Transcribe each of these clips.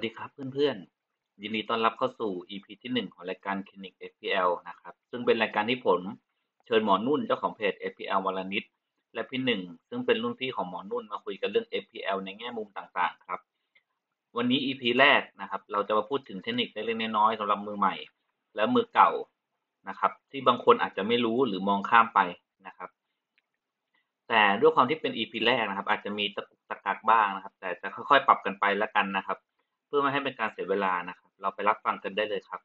สดีครับเพื่อนๆ ยินดีต้อนรับเข้าสู่ EP ที่หนึ่งของรายการ Clinic FPL นะครับ ซึ่งเป็นรายการที่ผมเชิญหมอนุ่นเจ้าของเพจ FPL วันลนิดและพี่หนึ่งซึ่งเป็นรุ่นพี่ของหมอนุ่นมาคุยกันเรื่อง FPL ในแง่มุมต่างๆ ครับ วันนี้ EP แรกนะครับ เราจะมาพูดถึงเทคนิคเล็กๆน้อยๆสำหรับมือใหม่ และมือเก่านะครับ ที่บางคนอาจจะไม่รู้หรือมองข้ามไปนะครับ แต่ด้วยความที่เป็น EP แรกนะครับ อาจจะมีตะกุกตะกักบ้างนะครับ แต่จะค่อยๆ ปรับกันไปแล้วกันนะครับ เพื่อไม่ให้เป็นการเสียเวลานะครับ เราไปรับฟังกันได้เลยครับ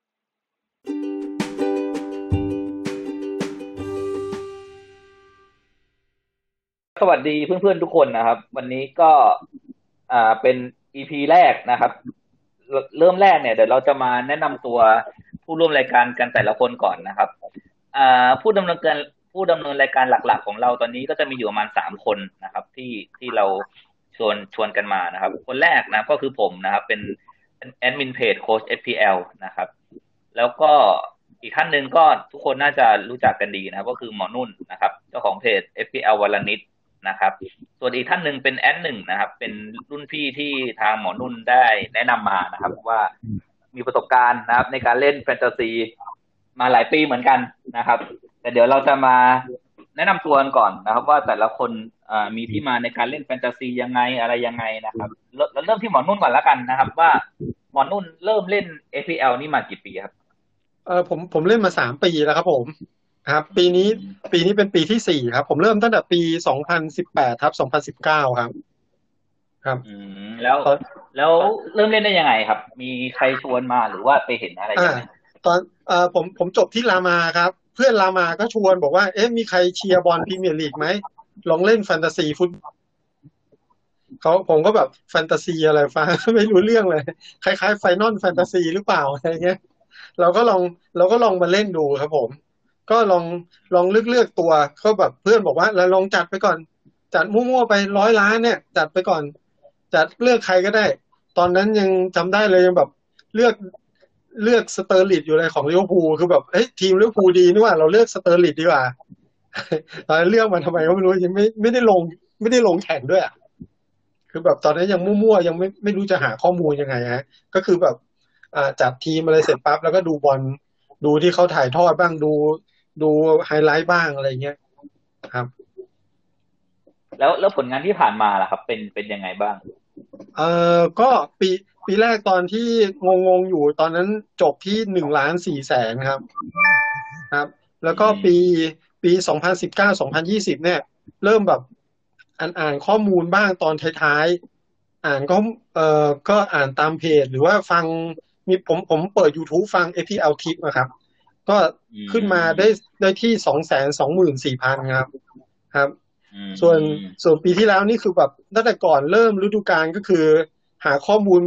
สวัสดีเพื่อนๆทุกคนนะครับ วันนี้ก็อ่าเป็น EP แรกนะครับ เริ่มแรกเนี่ยเดี๋ยวเราจะมาแนะนำตัวผู้ร่วมรายการกันแต่ละคนก่อนนะครับอ่าผู้ดำเนินการผู้ดำเนินรายการหลัก ๆ ของเราตอนนี้ก็จะมีอยู่ประมาณสามคนนะครับ ที่ที่เรา ชวนชวนกันมานะครับ คนแรกนะก็คือผมนะครับ เป็นแอดมินเพจโค้ช FPL นะครับ แล้วก็อีกท่านหนึ่งก็ทุกคนน่าจะรู้จักกันดีนะครับ ก็คือหมอนุ่นนะครับ เจ้าของเพจ FPL วันละนิดนะครับ ส่วนอีกท่านหนึ่งเป็นแอดหนึ่งนะครับ เป็นรุ่นพี่ที่ทางหมอนุ่นได้แนะนำมานะครับ ว่ามีประสบการณ์นะครับ ในการเล่นแฟนตาซีมาหลายปีเหมือนกันนะครับ แต่เดี๋ยวเราจะมา แนะนำตัวกันก่อนนะครับ ว่าแต่ละคนมีที่มาในการเล่นแฟนตาซียังไงอะไรยังไงนะครับเราเริ่มที่หมอนุ่นก่อนแล้วกันนะครับ ว่าหมอนุ่นเริ่มเล่น APL นี่มากี่ปีครับเออผมผมเล่นมาสามปีแล้วครับผมครับ ปีนี้ปีนี้เป็นปีที่สี่ครับ ผมเริ่มตั้งแต่ปีสองพันสิบแปดครับสองพันสิบเก้าครับ ครับอืมแล้วแล้วเริ่มเล่นได้ยังไงครับ มีใครชวนมาหรือว่าไปเห็นอะไรยังไงตอนเอ่อผมผมจบที่รามาครับ เพื่อนรามาก็ชวนบอกว่าเอ๊ะมีใครเชียร์บอลพรีเมียร์ลีกไหมลองเล่นแฟนตาซีฟุตเขาผมก็แบบแฟนตาซีอะไรฟังไม่รู้เรื่องเลย คล้ายๆ Final Fantasy หรือเปล่าอะไรเงี้ย เราก็ลองเราก็ลองมาเล่นดูครับผม ก็ลองลองเลือกเลือกตัวเขาแบบเพื่อนบอกว่าเราลองจัดไปก่อน จัดมั่วๆไปร้อยล้านเนี่ย จัดไปก่อน จัดเลือกใครก็ได้ ตอนนั้นยังจำได้เลยยังแบบเลือก เลือกสเตอร์ริดจ์อยู่เลยของลิเวอร์พูลคือแบบเฮ้ยทีมลิเวอร์พูลดีนี่ว่าเราเลือกสเตอร์ริดจ์ดีกว่าตอนเลือกมาทำไมก็ไม่รู้ยังไม่ไม่ได้ลง ไม่ได้ลงแข่งด้วยอะคือแบบตอนนั้นยังมั่วๆยังไม่ไม่รู้จะหาข้อมูลยังไงฮะก็คือแบบอ่าจัดทีมอะไรเสร็จปั๊บแล้วก็ดูบอลดูที่เขาถ่ายทอดบ้างดู ดูไฮไลท์บ้างอะไรเงี้ยครับ แล้วแล้วผลงานที่ผ่านมาล่ะครับ เป็นเป็นยังไงบ้าง เอ่อก็ปี ปีแรกตอนที่งงงอยู่ตอนนั้นจบที่หนึ่งล้านสี่แสนครับ ครับ แล้วก็ปีปีสองพันสิบเก้าสองพันยี่สิบเนี่ย เริ่มแบบอ่านอ่านข้อมูลบ้างตอนท้ายๆ อ่านก็เอ่อก็อ่านตามเพจ หรือว่าฟังมีผมผมเปิด YouTube ฟัง FPL Tip นะครับ ก็ขึ้นมาได้ได้ที่สองแสนสองหมื่นสี่พันครับ ครับ ส่วนส่วนปีที่แล้วนี่คือแบบตั้งแต่ก่อนเริ่มฤดูกาลก็คือ หาข้อมูล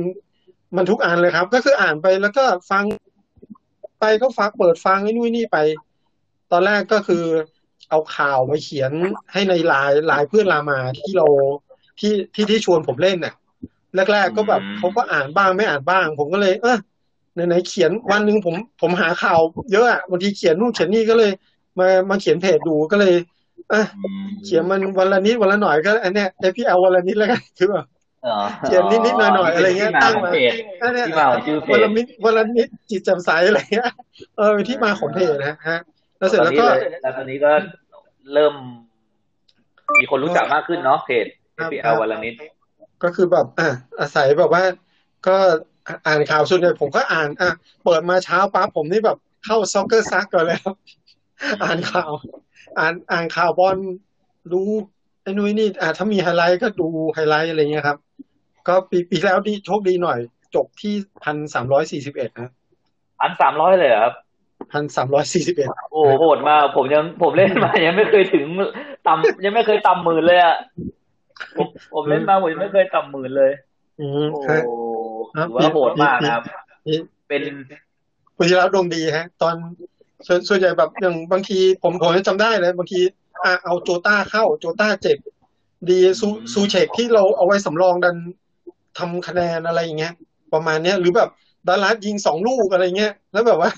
มันทุกอันเลยครับ ก็คืออ่านไปแล้วก็ฟังไปก็ฟังเปิดฟังไอ้นู่นนี่ไป ตอนแรกก็คือเอาข่าวมาเขียนให้ในไลน์ไลน์เพื่อนรามาที่เราที่ที่ที่ชวนผมเล่นเนี่ยแรก ๆ ก็แบบเขาก็อ่านบ้างไม่อ่านบ้าง ผมก็เลย เออไหนๆเขียนวันหนึ่งผมผมหาข่าวเยอะอะบางทีเขียนนู่นเขียนนี่ก็เลย มามาเขียนเพจดูก็เลยอะเขียนมันวันละนิดวันละหน่อยก็อันเนี้ยไอพี่เอาวันละนิดแล้วกันคือแบบ เขียนนิดนิดหน่อยหน่อยอะไรเงี้ยตั้งมาอันเนี้ยวันละนิดวันละนิดจิตจำใสอะไรเงี้ยเออที่มาของเพจนะฮะ แล้วเสร็จแล้วก็แล้วตอนนี้ก็เริ่ม มีคนรู้จักมากขึ้นเนาะเพจ FPL วันละนิดก็คือแบบอะอาศัยแบบว่า ก็อ่านข่าวส่วนใหญ่ผมก็อ่าน อะเปิดมาเช้าปั๊บผมนี่แบบเข้า SoccerSuck ก่อนแล้ว อ่านข่าว อ่านอ่านข่าวบอลรู้ไอ้นู่นนี่อ่าถ้ามีไฮไลท์ก็ดูไฮไลท์อะไรเงี้ยครับ ก็ปีปีแล้วดีโชคดีหน่อย จบที่พันสามร้อยสี่สิบเอ็ดนะพันสามร้อยเลยครับพันสามร้อยสี่สิบเอ็ดโอ้โหดมาก ผมยังผมเล่นมายังไม่เคยถึงต่ำยังไม่เคยต่ำหมื่นเลยอะผมผมเล่นมาผมยังไม่เคยต่ำหมื่นเลยอืมโอ้ถือว่าโหดมากนะครับ เป็นคุณจิราดวงดีฮะ ตอนส่วนส่วนใหญ่แบบอย่างบางทีผมผมจำได้เลยบางทีอะเอาโจต้าเข้าโจต้าเจ็บ ดีซูซูเชกที่เราเอาไว้สำรองดัน ทำคะแนนอะไรอย่างเงี้ย ประมาณเนี้ยหรือแบบดารัสยิงสองลูกอะไรเงี้ยแล้วแบบว่า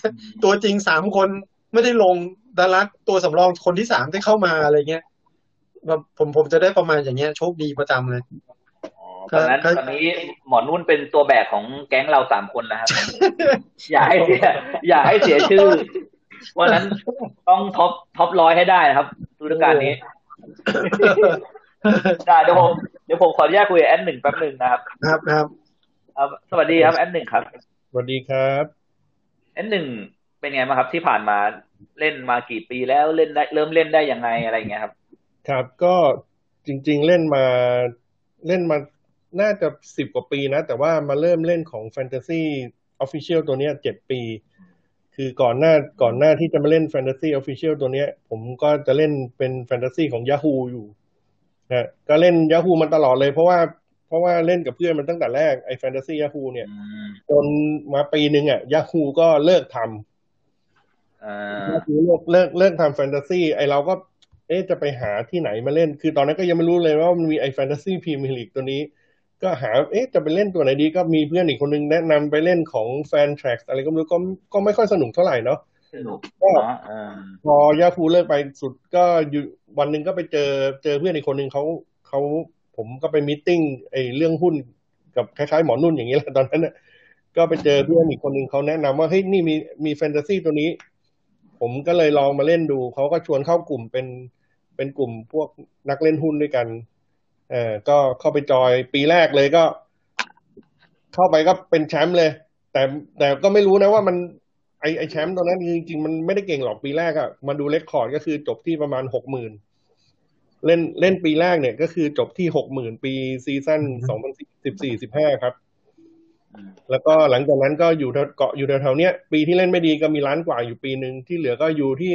ตัวจริงสามคนไม่ได้ลงดารัสตัวสำรองคนที่สามที่เข้ามาอะไรเงี้ยแบบผมผมจะได้ประมาณอย่างเงี้ยโชคดีประจำเลยอ๋อตอนนั้นตอนนี้หมอนุ่นเป็นตัวแบกของแก๊งเราสามคนนะครับ อย่าให้เสีย อย่าให้เสียชื่อวันนั้นต้องท็อปท็อปร้อยให้ได้นะครับฤดูกาลนี้ ได้เดี๋ยวผมเดี๋ยวผมขออนุญาตคุยกับแอดหนึ่งแป๊บหนึ่งนะครับ ครับคครับสวัสดีครับแอดหนึ่งครับ สวัสดีครับแอดหนึ่งเป็นไงบ้างครับที่ผ่านมาเล่นมากี่ปีแล้วเล่นได้เริ่มเล่นได้ยังไงอะไรเงี้ยครับ ครับก็จริง ๆเล่นมาเล่นมาน่าจะสิบกว่าปีนะ แต่ว่ามาเริ่มเล่นของแฟนตาซี official ตัวเนี้ยเจ็ดปี คือก่อนหน้าก่อนหน้าที่จะมาเล่นแฟนตาซี official ตัวเนี้ย ผมก็จะเล่นเป็นแฟนตาซีของ Yahoo อยู่ นะก็เล่น Yahoo มันตลอดเลย เพราะว่าเพราะว่าเล่นกับเพื่อนมันตั้งแต่แรกไอ้แฟนตาซี Yahoo เนี่ยจนมาปีหนึ่งอะ Yahoo ก็เลิกทำ Yahoo เลิกเลิกเลิกทำแฟนตาซีไอเราก็ เอ๊จะไปหาที่ไหนมาเล่น คือตอนนั้นก็ยังไม่รู้เลยว่ามันมีไอแฟนตาซีพรีเมียร์ลีกตัวนี้ ก็หา เอ๊ะจะไปเล่นตัวไหนดี ก็มีเพื่อนอีกคนนึงแนะนำไปเล่นของ Fantrax อะไรก็ไม่รู้ก็ก็ไม่ค่อยสนุกเท่าไหร่เนาะ ก็พอยาฮูเลิกไปสุดก็อยู่วันหนึ่งก็ไปเจอเจอเพื่อนอีกคนหนึ่งเขาเขาผมก็ไปมิ팅ไอ้เรื่องหุ้นกับคล้ายๆหมอนุ่นอย่างนี้แหละตอนนั้นน่ะก็ไปเจอเพื่อนอีกคนหนึ่งเขาแนะนำว่าเฮ้ยนี่มีมีแฟนตาซีตัวนี้ ผมก็เลยลองมาเล่นดูเขาก็ชวนเข้ากลุ่มเป็นเป็นกลุ่มพวกนักเล่นหุ้นด้วยกันเออก็เข้าไปจอยปีแรกเลยก็ เข้าไปก็เป็นแชมป์เลย แต่แต่ก็ไม่รู้นะว่ามัน ไอไอแชมป์ตอนนั้นจริงๆมันไม่ได้เก่งหรอกปีแรกอะมาดู record ก็คือจบที่ประมาณหกหมื่นเล่นเล่นปีแรกเนี่ยก็คือจบที่หกหมื่นปี season สองพันสิบสี่สิบห้าครับ แล้วก็หลังจากนั้นก็อยู่เกาะอยู่แถวๆเนี้ยปีที่เล่นไม่ดีก็มีล้านกว่าอยู่ปีหนึ่งที่เหลือก็อยู่ที่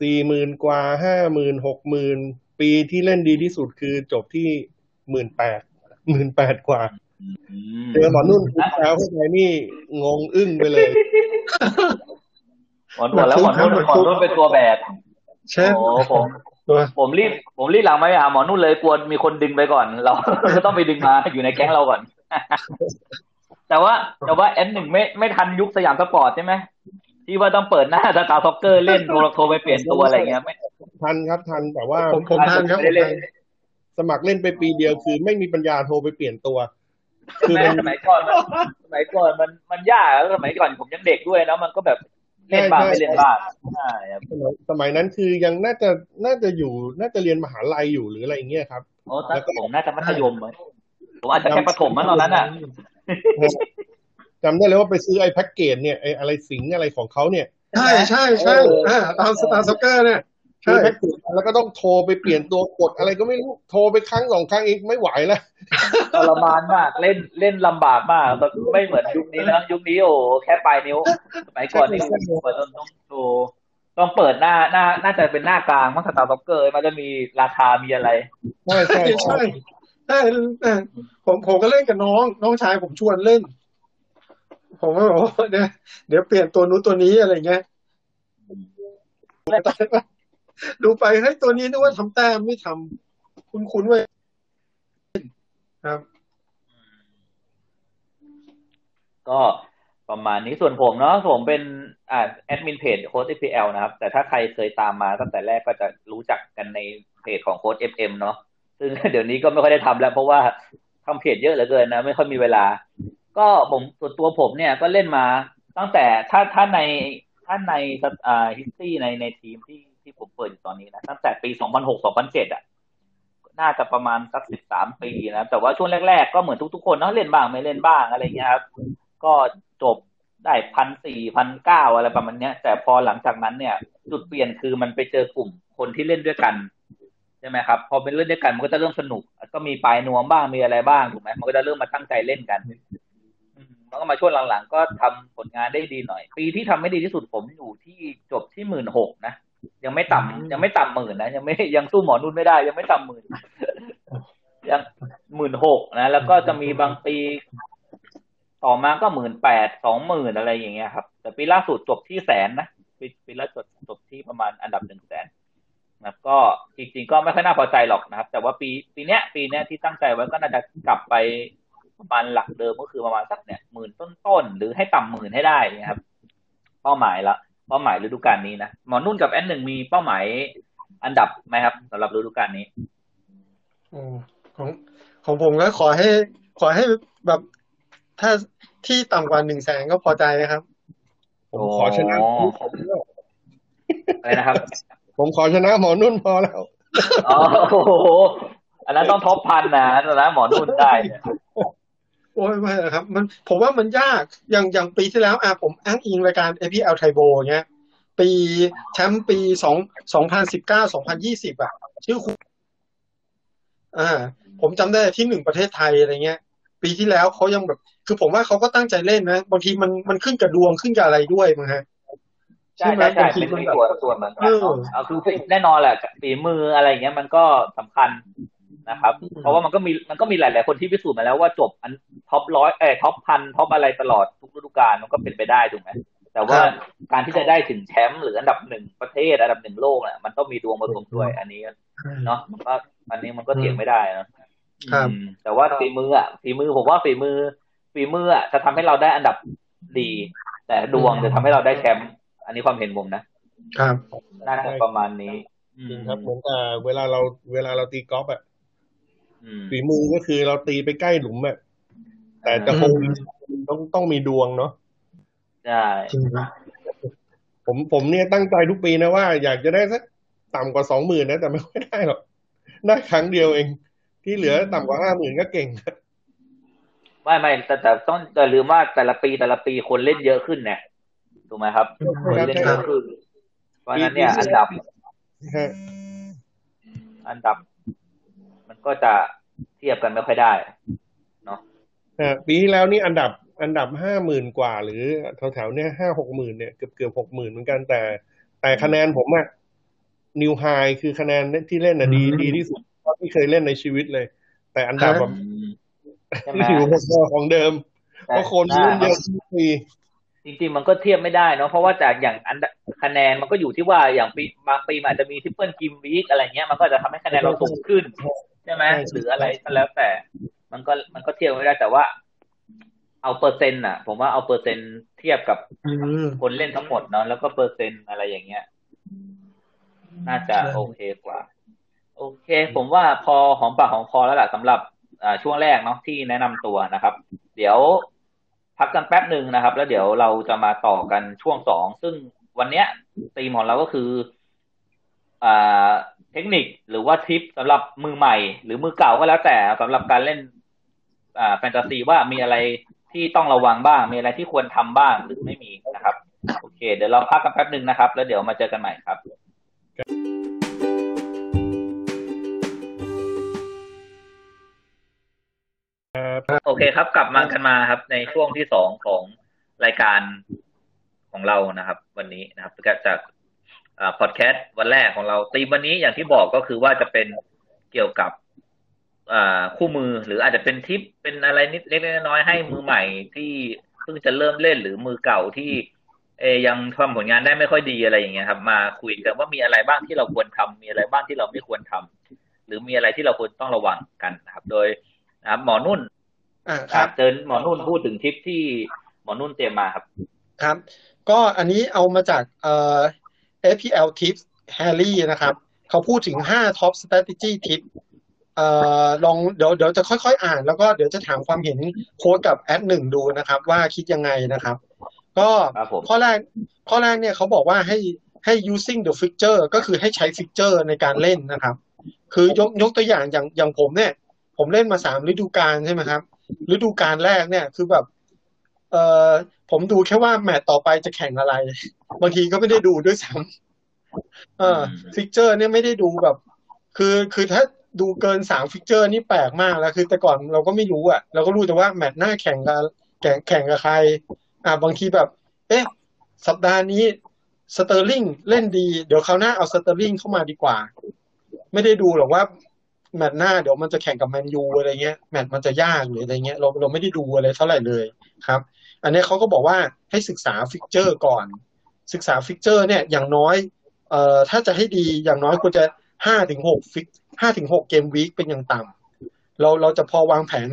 สี่หมื่นกว่าห้าหมื่นหกหมื่นปีที่เล่นดีที่สุดคือจบที่หมื่นแปดหมื่นแปดกว่า เจอหมอนุ่นคุณเช้าเข้าไปนี่งงอึ้งไปเลยหมอนุ่นแล้วหมอนุ่นหมอนุ่นเป็นตัวแบกใช่โอ้ผมผมรีบผมรีบหลังมาหาหมอนุ่นเลยกลัวมีคนดึงไปก่อน เราก็ต้องไปดึงมาอยู่ในแก๊งเราก่อน แต่ว่าแต่ว่าแอนหนึ่งไม่ไม่ทันยุคสยามสปอร์ตใช่ไหมที่ว่าต้องเปิดหน้าสตาร์ซ็อกเกอร์เล่นโทรโทรไปเปลี่ยนตัวอะไรเงี้ยไม่ทันครับทันแต่ว่าผมผมทันครับสมัครเล่นไปปีเดียวคือไม่มีปัญญาโทรไปเปลี่ยนตัว คือสมัยก่อนสมัยก่อนมันมันยากแล้วสมัยก่อนผมยังเด็กด้วยนะมันก็แบบเล่นบ้างไม่เล่นบ้างใช่ครับสมัยนั้นคือยังน่าจะน่าจะอยู่น่าจะเรียนมหาลัยอยู่หรืออะไรอย่างเงี้ยครับโอ้แต่ผมน่าจะมัธยมผมอาจจะแค่ประถมมั้งตอนนั้นอะจำได้เลยว่าไปซื้อไอ้แพ็กเกจเนี่ยไอ้อะไรสิงอะไรของเขาเนี่ย ใช่ใช่ใช่ตามสตาร์ซ็อกเกอร์เนี่ย ใช่แล้วก็ต้องโทรไปเปลี่ยนตัวกดอะไรก็ไม่รู้โทรไปครั้งสองครั้งอีกไม่ไหวแล้วทรมานมากเล่นเล่นลำบากมากไม่เหมือนยุคนี้นะยุคนี้โอ้แค่ปลายนิ้วสมัยก่อนนี่เปิดต้องโทรต้องเปิดหน้าหน้าน่าจะเป็นหน้ากลางมังสตาร์ซ็อกเกอร์มันจะมีราคามีอะไรใช่ใช่ใช่ใช่ผมผมก็เล่นกับน้องน้องชายผมชวนเล่น ผมก็บอกว่าเดี๋ยวเดี๋ยวเปลี่ยนตัวนู้นตัวนี้อะไรเงี้ย ดูไปให้ตัวนี้นึกว่าทำแต้มไม่ทำคุ้นคุ้นไว้ครับ ก็ประมาณนี้ส่วนผมเนาะผมเป็นอ่าแอดมินเพจโค้ด FPL นะครับ แต่ถ้าใครเคยตามมาตั้งแต่แรกก็จะรู้จักกันในเพจของโค้ด FM เนาะซึ่งเดี๋ยวนี้ก็ไม่ค่อยได้ทำแล้ว เพราะว่าทำเพจเยอะเหลือเกินนะ ไม่ค่อยมีเวลา ก็ผมส่วนตัวผมเนี่ยก็เล่นมาตั้งแต่ถ้าถ้าในถ้าในอ่าฮิสตี้ในในทีมที่ ที่ผมเปิดอยู่ตอนนี้นะตั้งแต่ปี 2006 2007 อะ น่าจะประมาณสัก 13 ปีนะ แต่ว่าช่วงแรก ๆ ก็เหมือนทุก ๆ คนเนาะเล่นบ้างไม่เล่นบ้างอะไรเงี้ยครับก็จบได้พันสี่พันเก้าอะไรประมาณเนี้ย แต่พอหลังจากนั้นเนี่ย จุดเปลี่ยนคือมันไปเจอกลุ่มคนที่เล่นด้วยกันใช่ไหมครับ พอเป็นเล่นด้วยกันมันก็จะเริ่มสนุก ก็มีปลายนวมบ้างมีอะไรบ้างถูกไหมมันก็จะเริ่มมาตั้งใจเล่นกันมันก็มาช่วงหลังๆ ก็ทำผลงานได้ดีหน่อย ปีที่ทำไม่ดีที่สุดผมอยู่ที่จบที่หมื่นหกนะ ยังไม่ต่ำยังไม่ต่ำหมื่นนะยังไม่ยังสู้หมอนุ่นไม่ได้ ยังไม่ต่ำหมื่นยังหมื่นหกนะแล้วก็จะมีบางปีต่อมาก็หมื่นแปดสองหมื่นอะไรอย่างเงี้ยครับ แต่ปีล่าสุดจบที่แสนนะปีปีล่าสุดจบที่ประมาณอันดับหนึ่งแสนนะก็จริงๆก็ไม่ค่อยน่าพอใจหรอกนะครับ แต่ว่าปีปีเนี้ย ปีเนี้ยที่ตั้งใจไว้ก็น่าจะกลับไปประมาณหลักเดิมก็คือประมาณสักเนี่ยหมื่นต้นๆหรือให้ต่ำหมื่นให้ได้นะครับ เป้าหมายละ เป้าหมายฤดูกาลนี้นะหมอนุ่นกับแอนหนึ่งมีเป้าหมายอันดับไหมครับสำหรับฤดูกาลนี้อของของผมก็ขอให้ ขอให้แบบถ้าที่ต่ำกว่าหนึ่งแสนก็พอใจนะครับผมขอชนะอะไรนะครับ ผมขอชนะหมอนุ่นพอแล้วอ๋อโอ้โหอันนั้นต้องท็อปพันนะตอนนั้นหมอนุ่นได้เนี่ย โอ้ยไม่หรอกครับ มันผมว่ามันยากอย่างอย่างปีที่แล้วอะผมอ้างอิงรายการ APL ไทโบเงี้ย ปีแชมป์ปีสองสองพันสิบเก้าสองพันยี่สิบอะ ชื่อคุณอ่า ผมจำได้ที่หนึ่งประเทศไทยอะไรเงี้ย ปีที่แล้วเขายังแบบ คือผมว่าเขาก็ตั้งใจเล่นนะบางทีมันมันขึ้นกับดวงขึ้นกับอะไรด้วยมั้งฮะใช่ใช่ใช่เป็นมีส่วนส่วนเหมือนกันเนาะเอาคือแน่นอนแหละฝีมืออะไรเงี้ยมันก็สำคัญ นะครับ เพราะว่ามันก็มีมันก็มีหลาย ๆ คนที่พิสูจน์มาแล้วว่าจบอัน top ร้อยเออ top พัน top อะไรตลอดทุกฤดูกาลมันก็เป็นไปได้ถูกไหมแต่ว่าการที่จะได้ถึงแชมป์หรืออันดับหนึ่งประเทศอันดับหนึ่งโลกเนี่ยมันต้องมีดวงผสมด้วย อันนี้เนาะมันก็อันนี้มันก็เถียงไม่ได้นะครับแต่ว่าฝีมืออะฝีมือผมว่าฝีมือฝีมืออะจะทำให้เราได้อันดับดี แต่ดวงจะทำให้เราได้แชมป์อันนี้ความเห็นผมนะครับน่าจะประมาณนี้จริงครับเหมือนกับเวลาเราเวลาเราตีกอล์ฟอะอืม ฝีมือก็คือเราตีไปใกล้หลุมอะแต่จะคงต้องต้องมีดวงเนาะใช่จริงครับผมผมเนี่ยตั้งใจทุกปีนะว่า อยากจะได้สักต่ำกว่าสองหมื่นนะ แต่ไม่ค่อยได้หรอกได้ครั้งเดียวเอง ที่เหลือต่ำกว่าห้าหมื่นก็เก่งไม่ไม่แต่แต่ต้องอย่าลืมว่าแต่ละปีแต่ละปีคนเล่นเยอะขึ้นเนี่ยถูกไหมครับคนเล่นเยอะขึ้นเพราะฉะนั้นเนี่ย อันดับฮะอันดับมัน ก็จะเทียบกันไม่ค่อยได้ฮะปีที่แล้วนี่อันดับอันดับห้าหมื่นกว่า หรือแถวๆเนี้ยห้าหกหมื่นเนี่ยเกือบเกือบหกหมื่นเหมือนกันแต่ แต่คะแนนผมอะ new high คือคะแนนที่เล่นน่ะดีดีที่สุดเท่าที่เคยเล่นในชีวิตเลย แต่อันดับแบบใช่ไหมอยู่พอๆของเดิมเพราะคนเล่นเยอะทุกปีจริงๆมันก็เทียบไม่ได้เนาะเพราะว่าจากอย่างอันดับคะแนนมันก็อยู่ที่ว่าอย่างปีบางปีมันอาจจะมี triple game week อะไรเงี้ยมันก็จะทำให้คะแนนเราสูงขึ้น ใช่ไหมหรืออะไรก็แล้วแต่ มันก็มันก็เทียบไม่ได้แต่ว่า เอาเปอร์เซ็นต์อะ ผมว่าเอาเปอร์เซ็นต์เทียบกับอืมคนเล่นทั้งหมดเนาะแล้วก็เปอร์เซ็นต์อะไรอย่างเงี้ย น่าจะใช่โอเคกว่า โอเค ผมว่าพอหอมปากหอมคอแล้วล่ะสำหรับอ่าช่วงแรกเนาะที่แนะนำตัวนะครับ เดี๋ยวพักกันแป๊บหนึ่งนะครับ แล้วเดี๋ยวเราจะมาต่อกันช่วงสองซึ่งวันเนี้ยธีมของเราก็คืออ่า เทคนิคหรือว่าทิปสำหรับมือใหม่ หรือมือเก่าก็แล้วแต่สำหรับการเล่นอ่าแฟนตาซีว่ามีอะไรที่ต้องระวังบ้าง มีอะไรที่ควรทำบ้างหรือไม่มีนะครับ โอเค เดี๋ยวเราพักกันแป๊บหนึ่งนะครับ แล้วเดี๋ยวมาเจอกันใหม่ครับโอเคครับ กลับมากันมาครับ ในช่วงที่สองของรายการของเรานะครับ วันนี้นะครับจาก พอดแคสต์วันแรกของเราตีมวันนี้อย่างที่บอกก็คือว่าจะเป็นเกี่ยวกับอ่าคู่มือหรืออาจจะเป็นทิปเป็นอะไรนิดเล็กๆน้อยๆให้มือใหม่ที่เพิ่งจะเริ่มเล่นหรือมือเก่าที่เออยังทำผลงานได้ไม่ค่อยดีอะไรอย่างเงี้ยครับ มาคุยกันว่ามีอะไรบ้างที่เราควรทำมีอะไรบ้างที่เราไม่ควรทำหรือมีอะไรที่เราควรต้องระวังกันนะครับ โดยนะครับหมอนุ่นอ่าคครัรับบเชิญหมอนุ่นพูดถึงทิปที่หมอนุ่นเตรียมมาครับ ครับ ก็อันนี้เอามาจากเอ่อ APL Tips Harry นะครับเขาพูดถึง 5 Top Strategy Tip เอ่อลองเดี๋ยวเดี๋ยวจะค่อยๆ อ่าน แล้วก็เดี๋ยวจะถามความเห็นโค้ดกับแอดหนึ่งดูนะครับ ว่าคิดยังไงนะครับ ก็ครับผมข้อแรกข้อแรกเนี่ยเขาบอกว่าให้ให้ using the fixture ก็คือให้ใช้ fixture ในการเล่นนะครับ คือยกยกตัวอย่างอย่างอย่างผมเนี่ย ผมเล่นมาสามฤดูกาลใช่ไหมครับฤดูกาลแรกเนี่ยคือแบบ เอ่อผมดูแค่ว่าแมตช์ต่อไปจะแข่งอะไร บางทีก็ไม่ได้ดูด้วยซ้ำเออ fixture เนี่ยไม่ได้ดูแบบ คือคือถ้าดูเกินสาม fixture นี่แปลกมากแล้วคือแต่ก่อนเราก็ไม่รู้อะ เราก็รู้แต่ว่าแมตช์หน้าแข่งกับแข่งแข่งกับใคร อ่าบางทีแบบ เอ๊ะ สัปดาห์นี้สเตอร์ลิงเล่นดี เดี๋ยวคราวหน้าเอาสเตอร์ลิงเข้ามาดีกว่า ไม่ได้ดูหรอกว่าแมตช์หน้าเดี๋ยวมันจะแข่งกับแมนยูอะไรเงี้ยแมตช์มันจะยากหรืออะไรเงี้ยเราเราไม่ได้ดูอะไรเท่าไหร่เลยครับ อันนี้เขาก็บอกว่าให้ศึกษา fixture ก่อน ศึกษา fixture เนี่ยอย่างน้อยเอ่อถ้าจะให้ดีอย่างน้อยควรจะห้าถึงหก fix ห้าถึงหก game week เป็นอย่างต่ำเราเราจะพอวางแผน